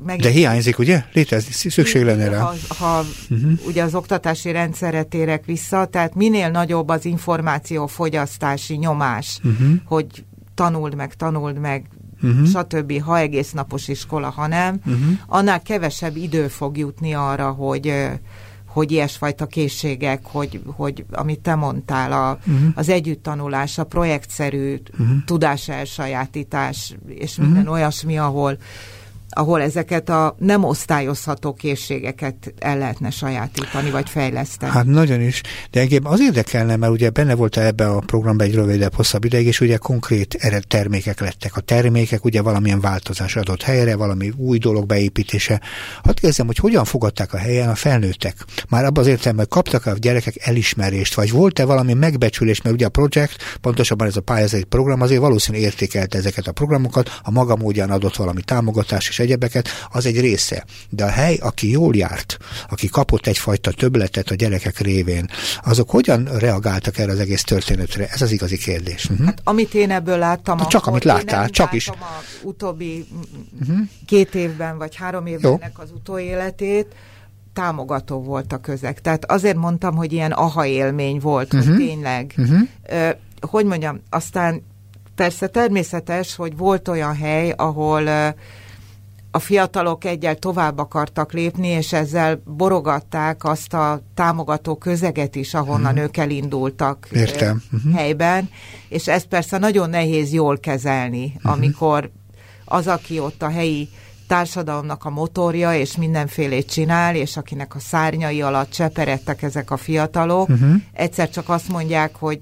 [SPEAKER 1] meg... De hiányzik, ugye? Létezik, szükség lenne rá.
[SPEAKER 2] Ha, ha uh-huh. ugye az oktatási rendszerre térek vissza, tehát minél nagyobb az információfogyasztási nyomás, uh-huh. hogy tanuld meg, tanuld meg, uh-huh. stb., ha egész napos iskola, ha nem, uh-huh. annál kevesebb idő fog jutni arra, hogy hogy ilyesfajta készségek, hogy, hogy amit te mondtál, a, uh-huh. az együttanulás, a projektszerű uh-huh. tudás elsajátítás, és minden uh-huh. olyasmi, ahol ahol ezeket a nem osztályozható készségeket el lehetne sajátítani, vagy fejleszteni.
[SPEAKER 1] Hát nagyon is, de engem az érdekelne, mert ugye benne volt ebbe a programban egy rövidebb, hosszabb ideig, és ugye konkrét ered termékek lettek. A termékek ugye valamilyen változás adott helyre, valami új dolog beépítése. Hadd kezdem, hogy hogyan fogadták a helyen a felnőttek. Már abban az értelemben kaptak a gyerekek elismerést, vagy volt-e valami megbecsülés, mert ugye a projekt, pontosabban ez a pályázati program azért valószínűleg értékelte ezeket a programokat, a maga módján adott valami támogatást, és egyebeket, az egy része. De a hely, aki jól járt, aki kapott egyfajta töbletet a gyerekek révén, azok hogyan reagáltak erre az egész történetre? Ez az igazi kérdés.
[SPEAKER 2] Uh-huh. Hát amit én ebből láttam,
[SPEAKER 1] hát, csak amit láttál, csak is.
[SPEAKER 2] A utóbbi uh-huh. két évben vagy három évben az utóéletét, támogató volt a közeg. Tehát azért mondtam, hogy ilyen aha élmény volt, uh-huh. hogy mhm. tényleg, uh-huh. ö, hogy mondjam, aztán persze természetes, hogy volt olyan hely, ahol ö, a fiatalok egyel tovább akartak lépni, és ezzel borogatták azt a támogató közeget is, ahonnan uh-huh. ők elindultak
[SPEAKER 1] Értem.
[SPEAKER 2] Uh-huh. helyben, és ezt persze nagyon nehéz jól kezelni, uh-huh. amikor az, aki ott a helyi társadalomnak a motorja, és mindenfélét csinál, és akinek a szárnyai alatt cseperedtek ezek a fiatalok, uh-huh. egyszer csak azt mondják, hogy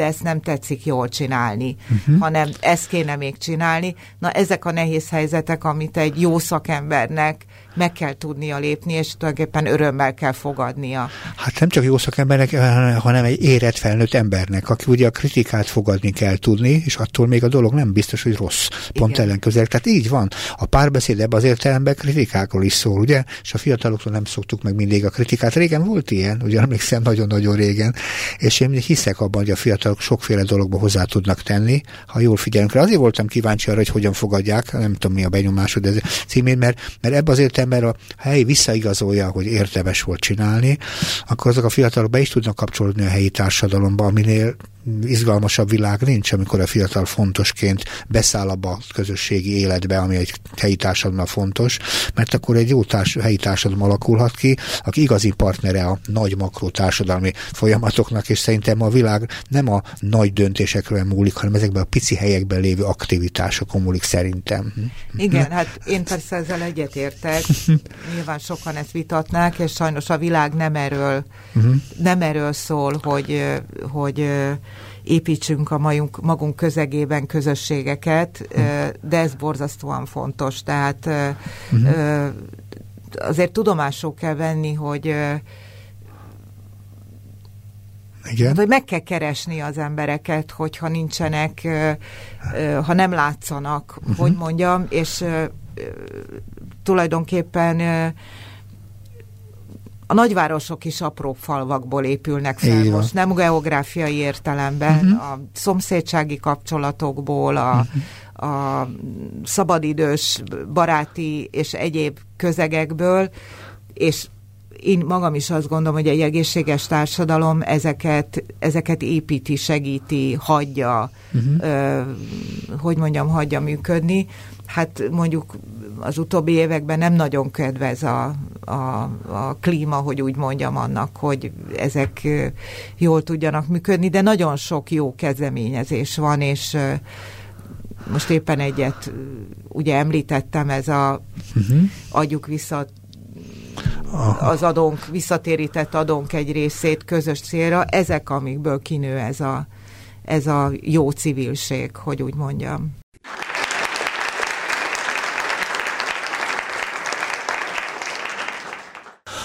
[SPEAKER 2] de ezt nem tetszik jól csinálni, uh-huh. hanem ezt kéne még csinálni. Na ezek a nehéz helyzetek, amit egy jó szakembernek meg kell tudnia lépni, és tulajdonképpen örömmel kell fogadnia.
[SPEAKER 1] Hát nem csak jó szakembernek, hanem egy érett felnőtt embernek, aki ugye a kritikát fogadni kell tudni, és attól még a dolog nem biztos, hogy rossz. Pont ellenközel. Tehát így van. A párbeszéd ebben az értelemben kritikákról is szól, ugye? És a fiataloktól nem szoktuk meg mindig a kritikát. Régen volt ilyen, ugye emlékszem nagyon-nagyon régen, és én hiszek abban, hogy a fiatalok sokféle dologba hozzá tudnak tenni, ha jól figyelünk rá. Azért voltam kíváncsi arra, hogy hogyan fogadják, nem tudom mi a benyomásod ez címén, mert, mert ebben az értelemben a hely visszaigazolja, hogy érdemes volt csinálni, akkor azok a fiatalok be is tudnak kapcsolódni a helyi társadalomba, aminél izgalmasabb világ nincs, amikor a fiatal fontosként beszáll abba a közösségi életbe, ami egy helyi társadalomnak fontos, mert akkor egy jó társ, helyi társadalom alakulhat ki, aki igazi partnere a nagy makró társadalmi folyamatoknak, és szerintem a világ nem a nagy döntésekről múlik, hanem ezekben a pici helyekben lévő aktivitásokon múlik szerintem.
[SPEAKER 2] Igen, hát én persze ezzel egyetértek. Nyilván sokan ezt vitatnák, és sajnos a világ nem erről, uh-huh. nem erről szól, hogy, hogy építsünk a magunk, magunk közegében közösségeket, de ez borzasztóan fontos. Tehát uh-huh. azért tudomásul kell venni, hogy igen. Vagy meg kell keresni az embereket, hogyha nincsenek, ha nem látszanak, uh-huh. hogy mondjam, és tulajdonképpen a nagyvárosok is apró falvakból épülnek fel Igen. most, nem geográfiai értelemben, uh-huh. a szomszédsági kapcsolatokból, a, uh-huh. a szabadidős, baráti és egyéb közegekből, és én magam is azt gondolom, hogy egy egészséges társadalom ezeket, ezeket építi, segíti, hagyja, uh-huh. ö, hogy mondjam, hagyja működni. Hát mondjuk az utóbbi években nem nagyon kedvez a, a, a klíma, hogy úgy mondjam annak, hogy ezek jól tudjanak működni, de nagyon sok jó kezdeményezés van, és most éppen egyet ugye említettem, ez a uh-huh. adjuk vissza az adónk, visszatérített adónk egy részét közös célra, ezek, amikből kinő ez a, ez a jó civilség, hogy úgy mondjam.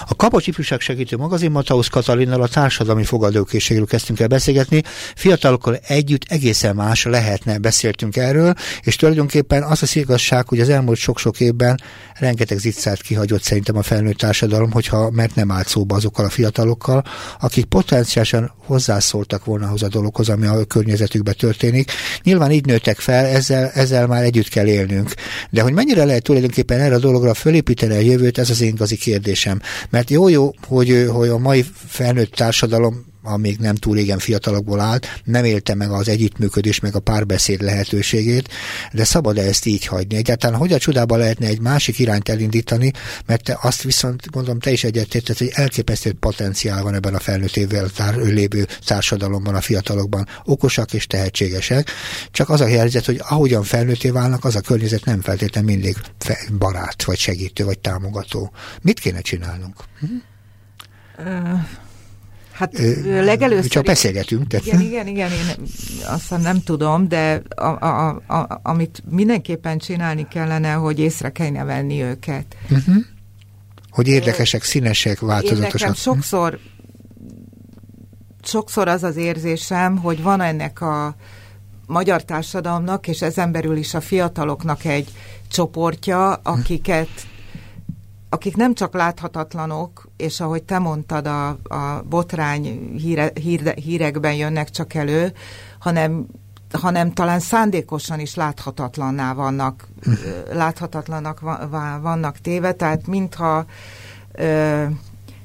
[SPEAKER 1] A Kapocs Ifjúság Segítő Magazin Matausz Katalinnal a társadalmi fogadókészségről kezdtünk el beszélgetni. Fiatalokkal együtt egészen más lehetne, beszéltünk erről, és tulajdonképpen az az igazság, hogy az elmúlt sok-sok évben rengeteg zicsát kihagyott szerintem a felnőtt társadalom, hogyha mert nem állt szóba azokkal a fiatalokkal, akik potenciálisan hozzászóltak volna ahhoz a dologhoz, ami a környezetükben történik. Nyilván így nőttek fel, ezzel, ezzel már együtt kell élnünk. De hogy mennyire lehet tulajdonképpen erre a dologra fölépíteni a jövőt, ez az én igazi kérdésem. Mert jó-jó, hogy, hogy a mai felnőtt társadalom amíg nem túl régen fiatalokból állt, nem élte meg az együttműködés, meg a párbeszéd lehetőségét, de szabad-e ezt így hagyni? Egyáltalán hogy a csodába lehetne egy másik irányt elindítani, mert te azt viszont gondolom te is egyetérted, hogy elképesztő potenciál van ebben a felnőtt évvel tár, lévő társadalomban, a fiatalokban. Okosak és tehetségesek, csak az a helyzet, hogy ahogyan felnőtté válnak, az a környezet nem feltétlenül mindig barát, vagy segítő, vagy támogató. Mit kéne csinálnunk? Hm? Uh
[SPEAKER 2] Hát legelőször...
[SPEAKER 1] Csak beszélgetünk.
[SPEAKER 2] Tehát. Igen, igen, igen, én azt nem tudom, de a, a, a, amit mindenképpen csinálni kellene, hogy észre kellene venni őket. Uh-huh.
[SPEAKER 1] Hogy érdekesek, színesek, változatosak.
[SPEAKER 2] Én sokszor sokszor az az érzésem, hogy van ennek a magyar társadalomnak, és ezen belül is a fiataloknak egy csoportja, akiket akik nem csak láthatatlanok, és ahogy te mondtad, a, a botrány híre, híre, hírekben jönnek csak elő, hanem hanem talán szándékosan is láthatatlanná vannak, *laughs* láthatatlanak vannak téve, tehát mintha ö,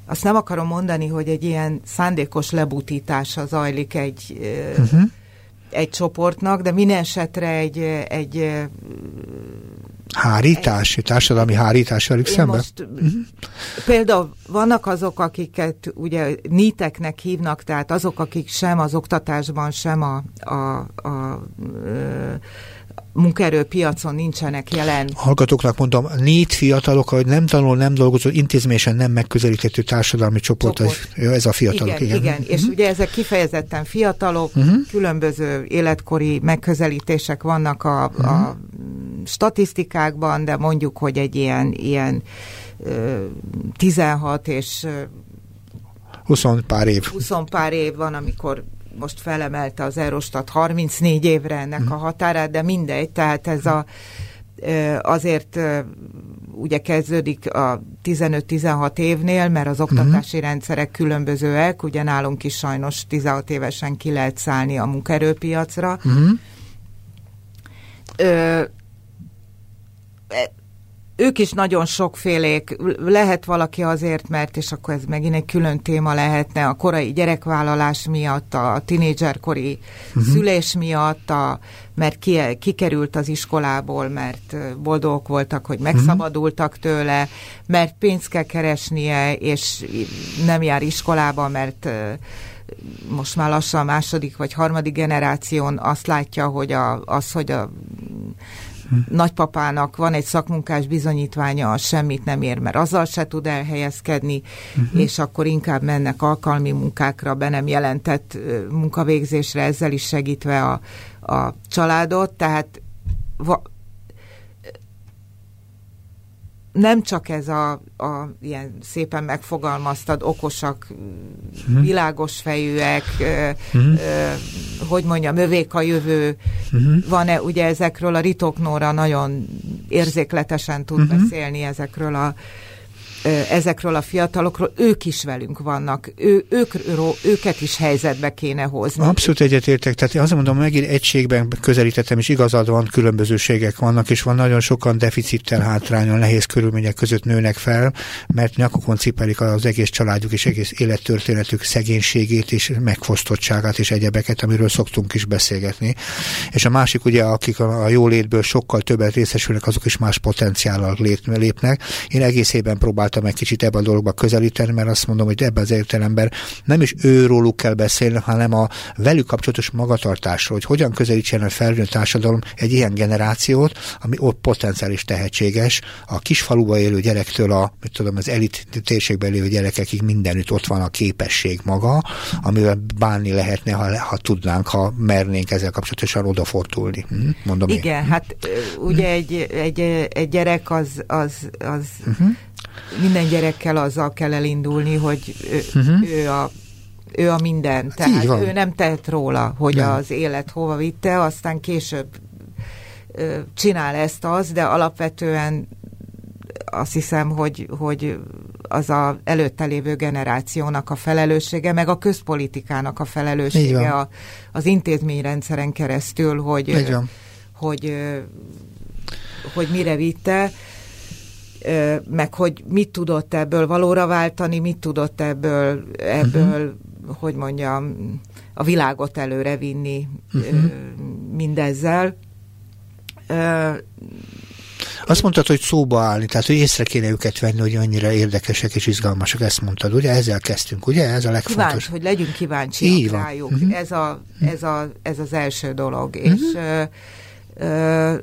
[SPEAKER 2] azt nem akarom mondani, hogy egy ilyen szándékos lebutítása zajlik egy uh-huh egy csoportnak, de minden esetre egy, egy
[SPEAKER 1] Hárítás, társadalmi hárítás velük szemben? Most, uh-huh.
[SPEAKER 2] Például vannak azok, akiket ugye níteknek hívnak, tehát azok, akik sem az oktatásban, sem a, a, a, a munkaerőpiacon nincsenek jelen.
[SPEAKER 1] Hallgatóknak mondom, négy fiatalok, hogy nem tanul, nem dolgozó, intézményesen nem megközelíthető társadalmi csoport, csoport. ez a fiatalok.
[SPEAKER 2] Igen, igen. igen. Uh-huh. és mhm. ugye ezek kifejezetten fiatalok, uh-huh. különböző életkori megközelítések vannak a, uh-huh. a statisztikákban, de mondjuk, hogy egy ilyen, ilyen 16 és
[SPEAKER 1] 20 pár év.
[SPEAKER 2] 20 pár év van, amikor most felemelte az Eurostat 34 évre ennek a mhm. határát, de mindegy, tehát ez a azért ugye kezdődik a 15-16 évnél, mert az oktatási uh-huh. rendszerek különbözőek, ugye nálunk is sajnos 16 évesen ki lehet szállni a munkaerőpiacra. Uh-huh. Ö, ők is nagyon sokfélék. Lehet valaki azért, mert, és akkor ez megint egy külön téma lehetne, a korai gyerekvállalás miatt, a tinédzserkori uh-huh. szülés miatt, a, mert ki, kikerült az iskolából, mert boldogok voltak, hogy megszabadultak tőle, mert pénzt kell keresnie, és nem jár iskolába, mert most már lassan a második vagy harmadik generáción azt látja, hogy a, az, hogy a nagypapának van egy szakmunkás bizonyítványa, az semmit nem ér, mert azzal se tud elhelyezkedni, uh-huh. és akkor inkább mennek alkalmi munkákra, be nem jelentett munkavégzésre, ezzel is segítve a, a családot, tehát va, nem csak ez a, a ilyen szépen megfogalmaztad, okosak, uh-huh. világos fejűek, uh-huh. hogy mondjam, mövék a jövő, uh-huh. van-e, ugye ezekről a Ritok Nóra nagyon érzékletesen tud uh-huh. beszélni ezekről a ezekről a fiatalokról, ők is velünk vannak, ő, ők, őket is helyzetbe kéne hozni.
[SPEAKER 1] Abszolút egyetértek, tehát azt mondom, megint egységben közelítettem, és igazad van, különbözőségek vannak, és van nagyon sokan deficittel hátrányon, nehéz körülmények között nőnek fel, mert nyakukon cipelik az egész családjuk és egész élettörténetük szegénységét és megfosztottságát és egyebeket, amiről szoktunk is beszélgetni. És a másik ugye, akik a jólétből sokkal többet részesülnek, azok is más potenciállal lépnek. Én egészében próbáltam próbáltam egy kicsit ebbe a dologba közelíteni, mert azt mondom, hogy ebben az értelemben nem is őróluk kell beszélni, hanem a velük kapcsolatos magatartásról, hogy hogyan közelítsen a felnőtt társadalom egy ilyen generációt, ami ott potenciális tehetséges, a kisfaluba élő gyerektől a, mit tudom, az elit térségben élő gyerekekig mindenütt ott van a képesség maga, amivel bánni lehetne, ha, ha tudnánk, ha mernénk ezzel kapcsolatosan odafordulni. Hm? Mondom
[SPEAKER 2] Igen, én. hát ugye egy, egy, egy gyerek az, az, az uh-huh minden gyerekkel azzal kell elindulni, hogy ő, uh-huh. ő a ő a minden. Tehát ő nem tehet róla, hogy nem. az élet hova vitte, aztán később ö, csinál ezt az, de alapvetően azt hiszem, hogy, hogy az a előtte lévő generációnak a felelőssége, meg a közpolitikának a felelőssége a, az intézményrendszeren keresztül, hogy, hogy, hogy, hogy mire vitte meg hogy mit tudott ebből valóra váltani, mit tudott ebből, ebből uh-huh. hogy mondjam, a világot előre vinni uh-huh. mindezzel.
[SPEAKER 1] Azt mondtad, hogy szóba állni, tehát hogy észre kéne őket venni, hogy annyira érdekesek és izgalmasak, ezt mondtad, ugye? Ezzel kezdtünk, ugye? Ez a legfontosabb.
[SPEAKER 2] Kíváncsi, hogy legyünk kíváncsiak rájuk. Uh-huh. Ez, a, ez, a, ez az első dolog. Uh-huh. És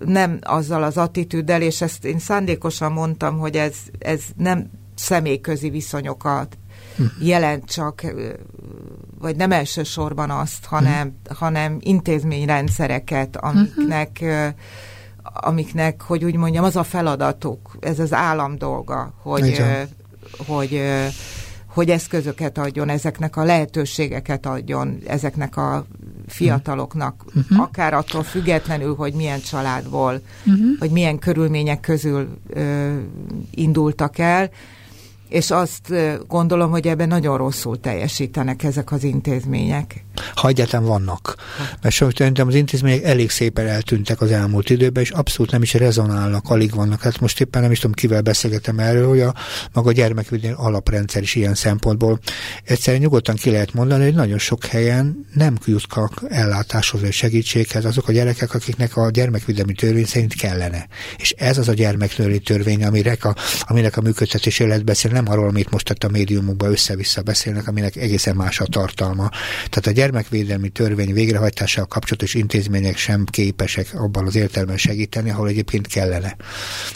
[SPEAKER 2] nem azzal az attitűddel, és ezt én szándékosan mondtam, hogy ez, ez nem személyközi viszonyokat hm. jelent csak, vagy nem elsősorban azt, hanem, hm. hanem intézményrendszereket, amiknek, amiknek, hogy úgy mondjam, az a feladatuk, ez az állam dolga, hogy, hogy, hogy eszközöket adjon, ezeknek a lehetőségeket adjon, ezeknek a fiataloknak, uh-huh. akár attól függetlenül, hogy milyen családból, uh-huh. vagy milyen körülmények közül ö, indultak el, és azt gondolom, hogy ebben nagyon rosszul teljesítenek ezek az intézmények.
[SPEAKER 1] Ha egyáltalán vannak. Mert szerintem az intézmények elég szépen eltűntek az elmúlt időben, és abszolút nem is rezonálnak, alig vannak. Hát most éppen nem is tudom, kivel beszélgetem erről, hogy a maga gyermekvédelmi alaprendszer is ilyen szempontból. Egyszerűen nyugodtan ki lehet mondani, hogy nagyon sok helyen nem jutnak ellátáshoz vagy segítséghez azok a gyerekek, akiknek a gyermekvédelmi törvény szerint kellene. És ez az a gyermekvédelmi törvény, aminek a, aminek a működtetés lehet beszélni, nem arról, amit most a médiumokban össze-vissza beszélnek, aminek egészen más a tartalma. Tehát a gyermekvédelmi törvény végrehajtással kapcsolatos intézmények sem képesek abban az értelemben segíteni, ahol egyébként kellene.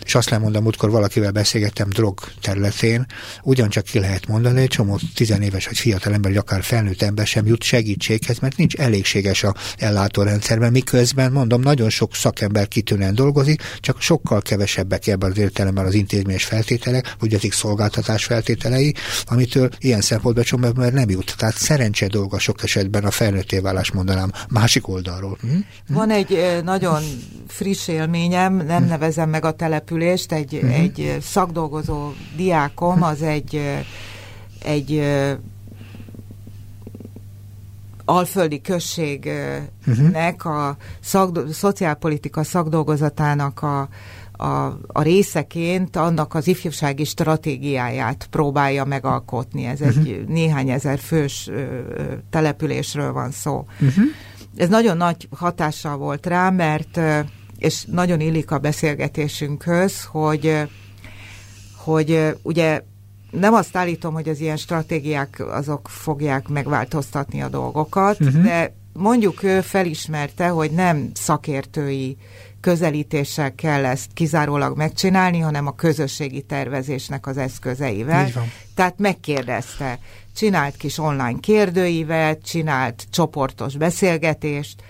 [SPEAKER 1] És azt nem mondom, valakivel beszélgettem drog területén, ugyancsak ki lehet mondani, hogy csomó tizenéves vagy fiatal ember, vagy akár felnőtt ember sem jut segítséghez, mert nincs elégséges a ellátórendszerben, miközben mondom, nagyon sok szakember kitűnően dolgozik, csak sokkal kevesebbek ebben az értelemben az intézményes feltételek, vagy az szolgáltatás feltételei, amitől ilyen szempontból csomag mert nem jut. Tehát szerencse dolga sok esetben a felnőtté válás mondanám másik oldalról. Hm?
[SPEAKER 2] hm? Van egy nagyon friss élményem, nem hm. nevezem meg a települést, egy, hm. egy szakdolgozó diákom, az egy egy alföldi községnek a szak, szociálpolitika szakdolgozatának a a, a részeként annak az ifjúsági stratégiáját próbálja megalkotni. Ez egy uh-huh. néhány ezer fős ö, településről van szó. Uh-huh. Ez nagyon nagy hatással volt rá, mert és nagyon illik a beszélgetésünkhöz, hogy, hogy ugye nem azt állítom, hogy az ilyen stratégiák azok fogják megváltoztatni a dolgokat, uh-huh. de mondjuk ő felismerte, hogy nem szakértői közelítéssel kell ezt kizárólag megcsinálni, hanem a közösségi tervezésnek az eszközeivel. Tehát megkérdezte, csinált kis online kérdőívet, csinált csoportos beszélgetést,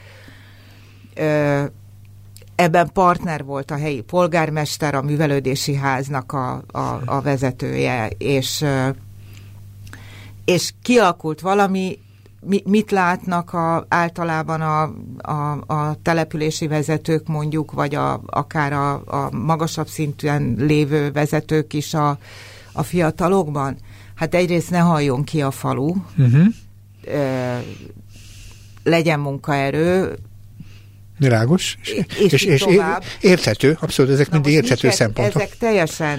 [SPEAKER 2] ö, ebben partner volt a helyi polgármester, a művelődési háznak a, a, a vezetője, és, és kialakult valami, mi, mit látnak a, általában a, a, a települési vezetők mondjuk, vagy a, akár a, a magasabb szinten lévő vezetők is a, a fiatalokban? Hát egyrészt ne halljon ki a falu,
[SPEAKER 1] Uh-huh.
[SPEAKER 2] ö, legyen munkaerő,
[SPEAKER 1] Világos. És,
[SPEAKER 2] És
[SPEAKER 1] és, és
[SPEAKER 2] tovább.
[SPEAKER 1] érthető, abszolút, ezek
[SPEAKER 2] Na
[SPEAKER 1] mind érthető
[SPEAKER 2] nincs-
[SPEAKER 1] szempontok.
[SPEAKER 2] Ezek teljesen,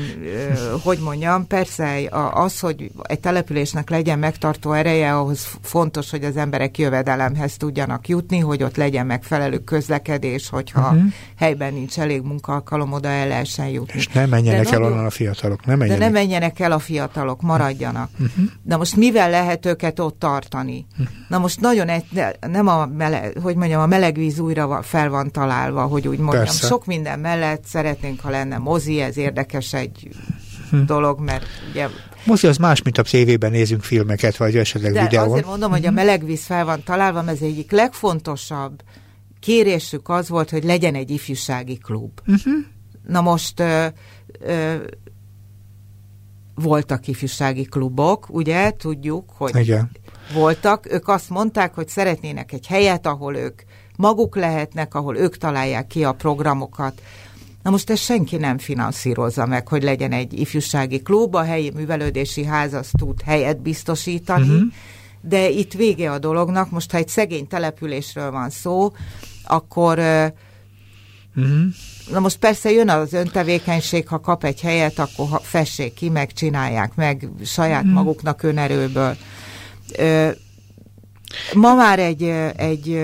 [SPEAKER 2] hogy mondjam, persze az, hogy egy településnek legyen megtartó ereje, ahhoz fontos, hogy az emberek jövedelemhez tudjanak jutni, hogy ott legyen megfelelő közlekedés, hogyha
[SPEAKER 1] Mhm.
[SPEAKER 2] helyben nincs elég munkaalkalom, oda el lehessen jutni.
[SPEAKER 1] És nem menjenek
[SPEAKER 2] De
[SPEAKER 1] el onnan a fiatalok, nem
[SPEAKER 2] De
[SPEAKER 1] menjenek.
[SPEAKER 2] ne menjenek el a fiatalok, maradjanak.
[SPEAKER 1] Uh-huh.
[SPEAKER 2] Na most mivel lehet őket ott tartani? Na most nagyon egy, de nem a meleg, hogy mondjam, a meleg víz újra fel van találva, hogy úgy mondjam.
[SPEAKER 1] Persze.
[SPEAKER 2] Sok minden mellett szeretnénk, ha lenne mozi, ez érdekes egy
[SPEAKER 1] Hm.
[SPEAKER 2] dolog, mert ugye,
[SPEAKER 1] Mozi az más, mint a tévében nézünk filmeket, vagy esetleg
[SPEAKER 2] de
[SPEAKER 1] videón.
[SPEAKER 2] azért mondom, hogy a meleg víz fel van találva, mert ez egyik legfontosabb kérésük az volt, hogy legyen egy ifjúsági klub.
[SPEAKER 1] Uh-huh.
[SPEAKER 2] Na most ö, ö, voltak ifjúsági klubok, ugye, tudjuk, hogy
[SPEAKER 1] Igen.
[SPEAKER 2] voltak, ők azt mondták, hogy szeretnének egy helyet, ahol ők maguk lehetnek, ahol ők találják ki a programokat. Na most ezt senki nem finanszírozza meg, hogy legyen egy ifjúsági klub, a helyi művelődési ház az tud helyet biztosítani,
[SPEAKER 1] Mhm.
[SPEAKER 2] de itt vége a dolognak. Most, ha egy szegény településről van szó, akkor
[SPEAKER 1] Uh-huh.
[SPEAKER 2] Na most persze jön az öntevékenység, ha kap egy helyet, akkor ha fessék ki, meg csinálják meg saját
[SPEAKER 1] Mhm.
[SPEAKER 2] maguknak önerőből. Ö, ma már egy, egy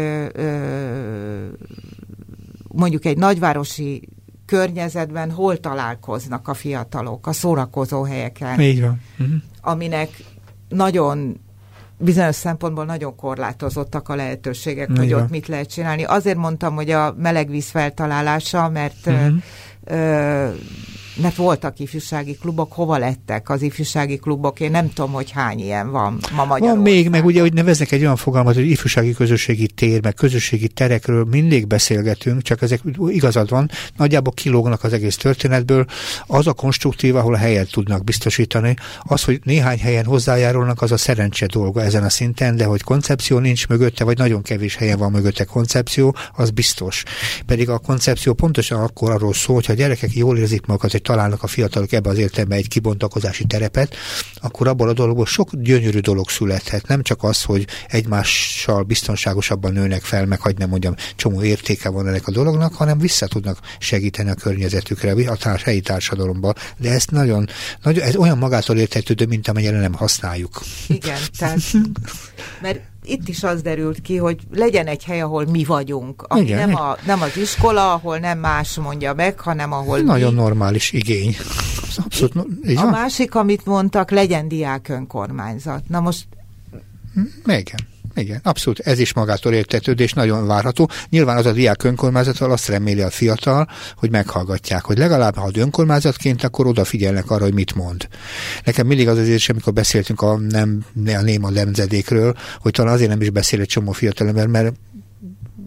[SPEAKER 2] mondjuk egy nagyvárosi környezetben hol találkoznak a fiatalok? A szórakozó helyeken,
[SPEAKER 1] Így van. Uh-huh.
[SPEAKER 2] aminek nagyon bizonyos szempontból nagyon korlátozottak a lehetőségek,
[SPEAKER 1] Így
[SPEAKER 2] hogy
[SPEAKER 1] van.
[SPEAKER 2] ott mit lehet csinálni. Azért mondtam, hogy a melegvíz feltalálása, mert uh-huh. ö, mert voltak ifjúsági klubok, hova lettek az ifjúsági klubok? Én nem tudom, hogy hány ilyen van ma
[SPEAKER 1] Van
[SPEAKER 2] Magyarországon.
[SPEAKER 1] még, meg ugye, hogy neveznek egy olyan fogalmat, hogy ifjúsági közösségi tér, meg közösségi terekről mindig beszélgetünk, csak ezek igazad van, nagyjából kilógnak az egész történetből. Az a konstruktív, ahol a helyet tudnak biztosítani. Az, hogy néhány helyen hozzájárulnak, az a szerencse dolga ezen a szinten, de hogy koncepció nincs mögötte, vagy nagyon kevés helyen van mögötte koncepció, az biztos. Pedig a koncepció pontosan akkor arról szól, hogy a gyerekek jól érzik magukat, találnak a fiatalok ebbe az értelemben egy kibontakozási terepet, akkor abból a dologból sok gyönyörű dolog születhet. Nem csak az, hogy egymással biztonságosabban nőnek fel, meg hogy nem mondjam, csomó értéke van ennek a dolognak, hanem vissza tudnak segíteni a környezetükre, a társ, helyi társadalomban. De ezt nagyon, nagyon, ez olyan magától értetődő, mint amennyire nem használjuk.
[SPEAKER 2] Igen, tehát, *laughs* mert itt is az derült ki, hogy legyen egy hely, ahol mi vagyunk. Ami
[SPEAKER 1] Igen.
[SPEAKER 2] nem, a, nem az iskola, ahol nem más mondja meg, hanem ahol
[SPEAKER 1] Nagyon
[SPEAKER 2] mi.
[SPEAKER 1] normális igény. Abszolút,
[SPEAKER 2] A másik, amit mondtak, legyen diák önkormányzat. Na most
[SPEAKER 1] Igen. Igen, abszolút, ez is magától értetődő, és nagyon várható. Nyilván az a diák önkormányzattal azt reméli a fiatal, hogy meghallgatják, hogy legalább ha önkormányzatként, akkor odafigyelnek arra, hogy mit mond. Nekem mindig az az érzés, amikor beszéltünk a, nem, a néma nemzedékről, hogy talán azért nem is beszél egy csomó fiatalember, mert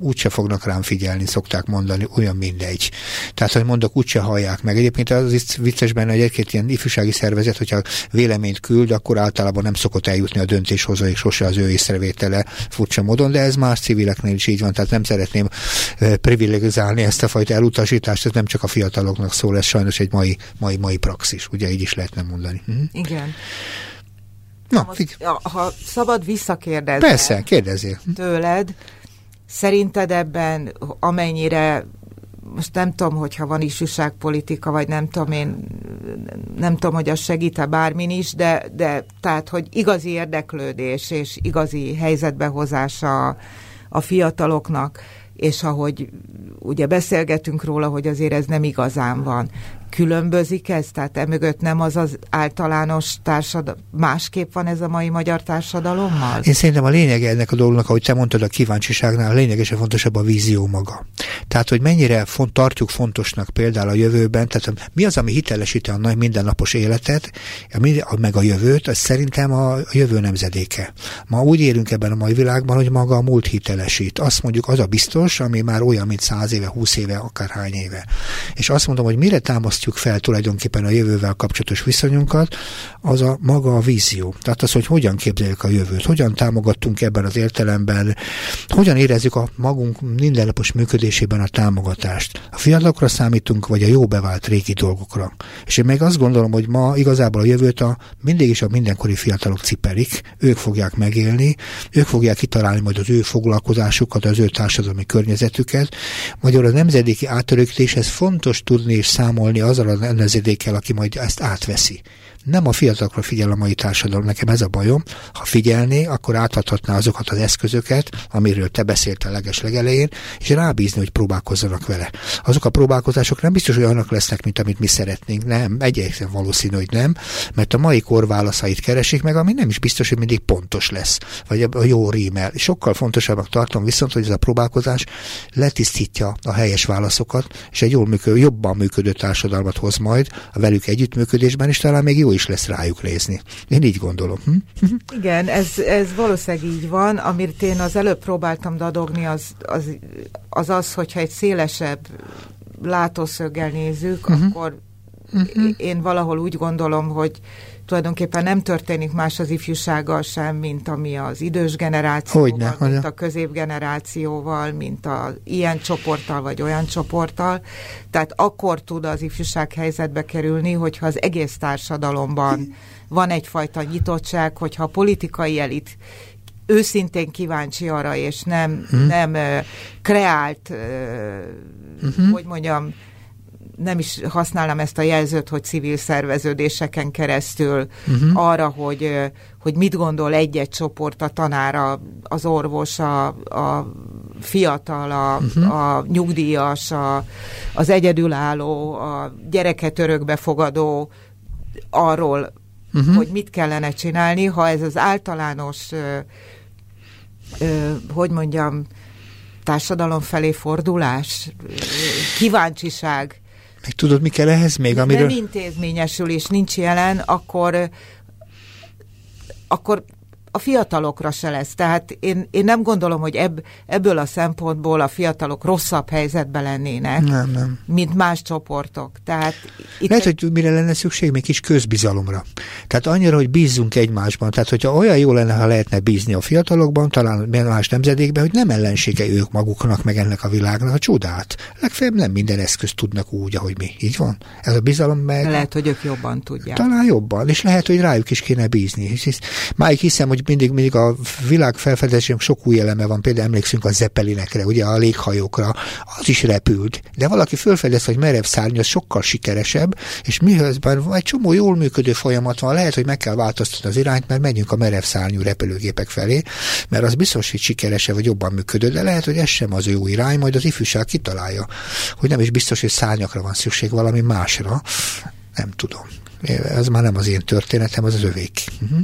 [SPEAKER 1] úgyse fognak rám figyelni, szokták mondani, olyan mindegy. Tehát, hogy mondok, úgyse hallják meg. Egyébként az is vicces benne, hogy egy-két ilyen ifjúsági szervezet, hogyha véleményt küld, akkor általában nem szokott eljutni a döntéshozóig, sose az ő észrevétele furcsa módon, de ez más civileknél is így van, tehát nem szeretném privilegizálni ezt a fajta elutasítást, ez nem csak a fiataloknak szól, ez sajnos egy mai, mai, mai praxis, ugye így is lehetne mondani. Hm?
[SPEAKER 2] igen.
[SPEAKER 1] Na,
[SPEAKER 2] Most,
[SPEAKER 1] figy-
[SPEAKER 2] ja, ha szabad visszakérdezni
[SPEAKER 1] persze, kérdezzél.
[SPEAKER 2] tőled, szerinted ebben amennyire most nem tudom, hogyha van ifjúságpolitika, vagy nem tudom én, nem tudom, hogy az segít-e bármin is, de, de tehát, hogy igazi érdeklődés és igazi helyzetbehozása a, a fiataloknak, és ahogy ugye beszélgetünk róla, hogy azért ez nem igazán van. Különbözik ez? Tehát emögött nem az az általános társadalom, másképp van ez a mai magyar társadalommal?
[SPEAKER 1] Én szerintem a lényege ennek a dolognak, ahogy te mondtad a kíváncsiságnál, a lényegesen fontosabb a vízió maga. Tehát, hogy mennyire font, tartjuk fontosnak például a jövőben, tehát mi az, ami hitelesíti a nagy mindennapos életet, meg a jövőt, az szerintem a jövő nemzedéke. Ma úgy élünk ebben a mai világban, hogy maga a múlt hitelesít. Azt mondjuk, az a biztos, ami már olyan, mint száz éve, húsz éve, akárhány éve. És azt mondom, hogy mire támasztjuk fel tulajdonképpen a jövővel kapcsolatos viszonyunkat, az a maga a vízió. Tehát az, hogy hogyan képzeljük a jövőt, hogyan támogattunk ebben az értelemben, hogyan érezzük a magunk mindennapos működésében a támogatást. A fiatalokra számítunk, vagy a jó bevált régi dolgokra. És én meg azt gondolom, hogy ma igazából a jövőt a mindig is a mindenkori fiatalok cipelik, ők fogják megélni, ők fogják kitalálni majd az ő foglalkozásukat, az ő társadalmi környezetüket. Magyarul a nemzedéki átörökítéshez fontos tudni és számolni azzal a nemzedékkel, aki majd ezt átveszi nem a fiatalokra figyel a mai társadalom, nekem ez a bajom. Ha figyelné, akkor átadhatná azokat az eszközöket, amiről te beszéltél leges legelején, és rábízni, hogy próbálkozzanak vele. Azok a próbálkozások nem biztos, hogy olyanok lesznek, mint amit mi szeretnénk. Nem, egyébként valószínű, hogy nem, mert a mai kor válaszait keresik meg, ami nem is biztos, hogy mindig pontos lesz, vagy a jó rímel. Sokkal fontosabbak tartom viszont, hogy ez a próbálkozás letisztítja a helyes válaszokat, és egy jól működő, jobban működő társadalmat hoz majd a velük együttműködésben, és talán még jó is lesz rájuk nézni. Én így gondolom. Hm? *laughs*
[SPEAKER 2] Igen, ez, ez valószínűleg így van. Amit én az előbb próbáltam dadogni, az az, az, az hogyha egy szélesebb látószöggel nézzük, uh-huh. akkor uh-huh. én valahol úgy gondolom, hogy tulajdonképpen nem történik más az ifjúsággal sem, mint ami az idős generációval, Hogyne, mint hogyne. a középgenerációval, mint a ilyen csoporttal vagy olyan csoporttal. Tehát akkor tud az ifjúság helyzetbe kerülni, hogyha az egész társadalomban van egyfajta nyitottság, hogyha a politikai elit őszintén kíváncsi arra, és nem, hmm. nem kreált, uh, uh-huh. hogy mondjam, nem is használnám ezt a jelzőt, hogy civil szerveződéseken keresztül uh-huh. arra, hogy, hogy mit gondol egy-egy csoport, a tanára, az orvos, a, a fiatal, a, uh-huh. a nyugdíjas, a, az egyedülálló, a gyereket örökbefogadó arról, uh-huh. hogy mit kellene csinálni, ha ez az általános, ö, ö, hogy mondjam, társadalom felé fordulás, kíváncsiság,
[SPEAKER 1] meg tudod, mi kell ehhez még?
[SPEAKER 2] Amiről... Nem intézményesül és nincs jelen, akkor akkor a fiatalokra se lesz. Tehát én, én nem gondolom, hogy ebb, ebből a szempontból a fiatalok rosszabb helyzetben lennének,
[SPEAKER 1] nem, nem.
[SPEAKER 2] mint más csoportok. Tehát
[SPEAKER 1] itt Lehet, egy... hogy mire lenne szükség? Még kis közbizalomra. Tehát annyira, hogy bízzunk egymásban. Tehát, hogyha olyan jó lenne, ha lehetne bízni a fiatalokban, talán más nemzedékben, hogy nem ellensége ők maguknak, meg ennek a világnak a csodát. Legfeljebb nem minden eszközt tudnak úgy, ahogy mi. Így van? Ez a bizalom meg...
[SPEAKER 2] Lehet, hogy ők jobban tudják.
[SPEAKER 1] Talán jobban. És lehet, hogy rájuk is kéne bízni. Hisz, máig hiszem, hogy mindig, mindig a világ felfedezésünk sok új eleme van, például emlékszünk a zeppelinekre, ugye a léghajókra, az is repült, de valaki felfedez, hogy merev szárny az sokkal sikeresebb, és mihözben egy csomó jól működő folyamat van, lehet, hogy meg kell változtatni az irányt, mert megyünk a merev szárnyú repülőgépek felé, mert az biztos, hogy sikeresebb vagy jobban működő, de lehet, hogy ez sem az jó irány, majd az ifjúság kitalálja, hogy nem is biztos, hogy szárnyakra van szükség valami másra. Nem tudom. Ez már nem az én történetem, az az övék. Uh-huh.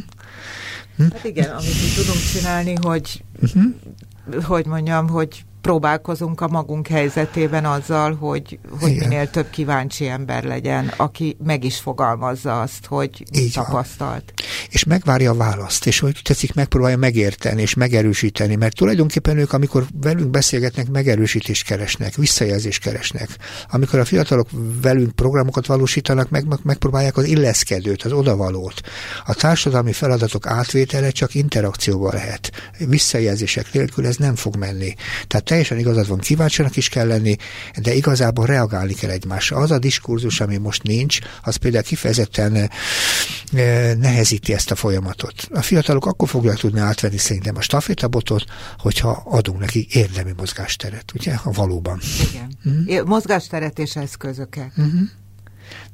[SPEAKER 2] Hát igen, amit mi tudunk csinálni, hogy uh-huh. hogy mondjam, hogy próbálkozunk a magunk helyzetében azzal, hogy, hogy minél több kíváncsi ember legyen, aki meg is fogalmazza azt, hogy Így tapasztalt. Van.
[SPEAKER 1] És megvárja a választ, és hogy tetszik, megpróbálja megérteni és megerősíteni, mert tulajdonképpen ők, amikor velünk beszélgetnek, megerősítést keresnek, visszajelzést keresnek. Amikor a fiatalok velünk programokat valósítanak, meg, meg megpróbálják az illeszkedőt, az odavalót. A társadalmi feladatok átvétele csak interakcióval lehet. Visszajelzések nélkül ez nem fog menni. Tehát teljesen igazad van, kíváncsinak is kell lenni, de igazából reagálni kell egymásra. Az a diskurzus, ami most nincs, az például kifejezetten eh, nehezíti ezt a folyamatot. A fiatalok akkor fogják tudni átvenni szerintem a stafétabotot, hogyha adunk neki érdemi mozgásteret, ugye, ha valóban.
[SPEAKER 2] Igen. Mm. Mozgásteret és eszközöket. Mm-hmm.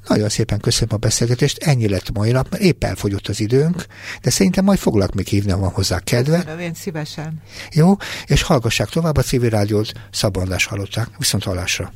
[SPEAKER 1] Nagyon szépen köszönöm a beszélgetést, ennyi lett mai nap, mert épp elfogyott az időnk, de szerintem majd foglak még hívni, ha van hozzá kedve.
[SPEAKER 2] Köszönöm, én szívesen.
[SPEAKER 1] Jó, és hallgassák tovább a civil rádiót, szabadás hallották. Viszont hallásra.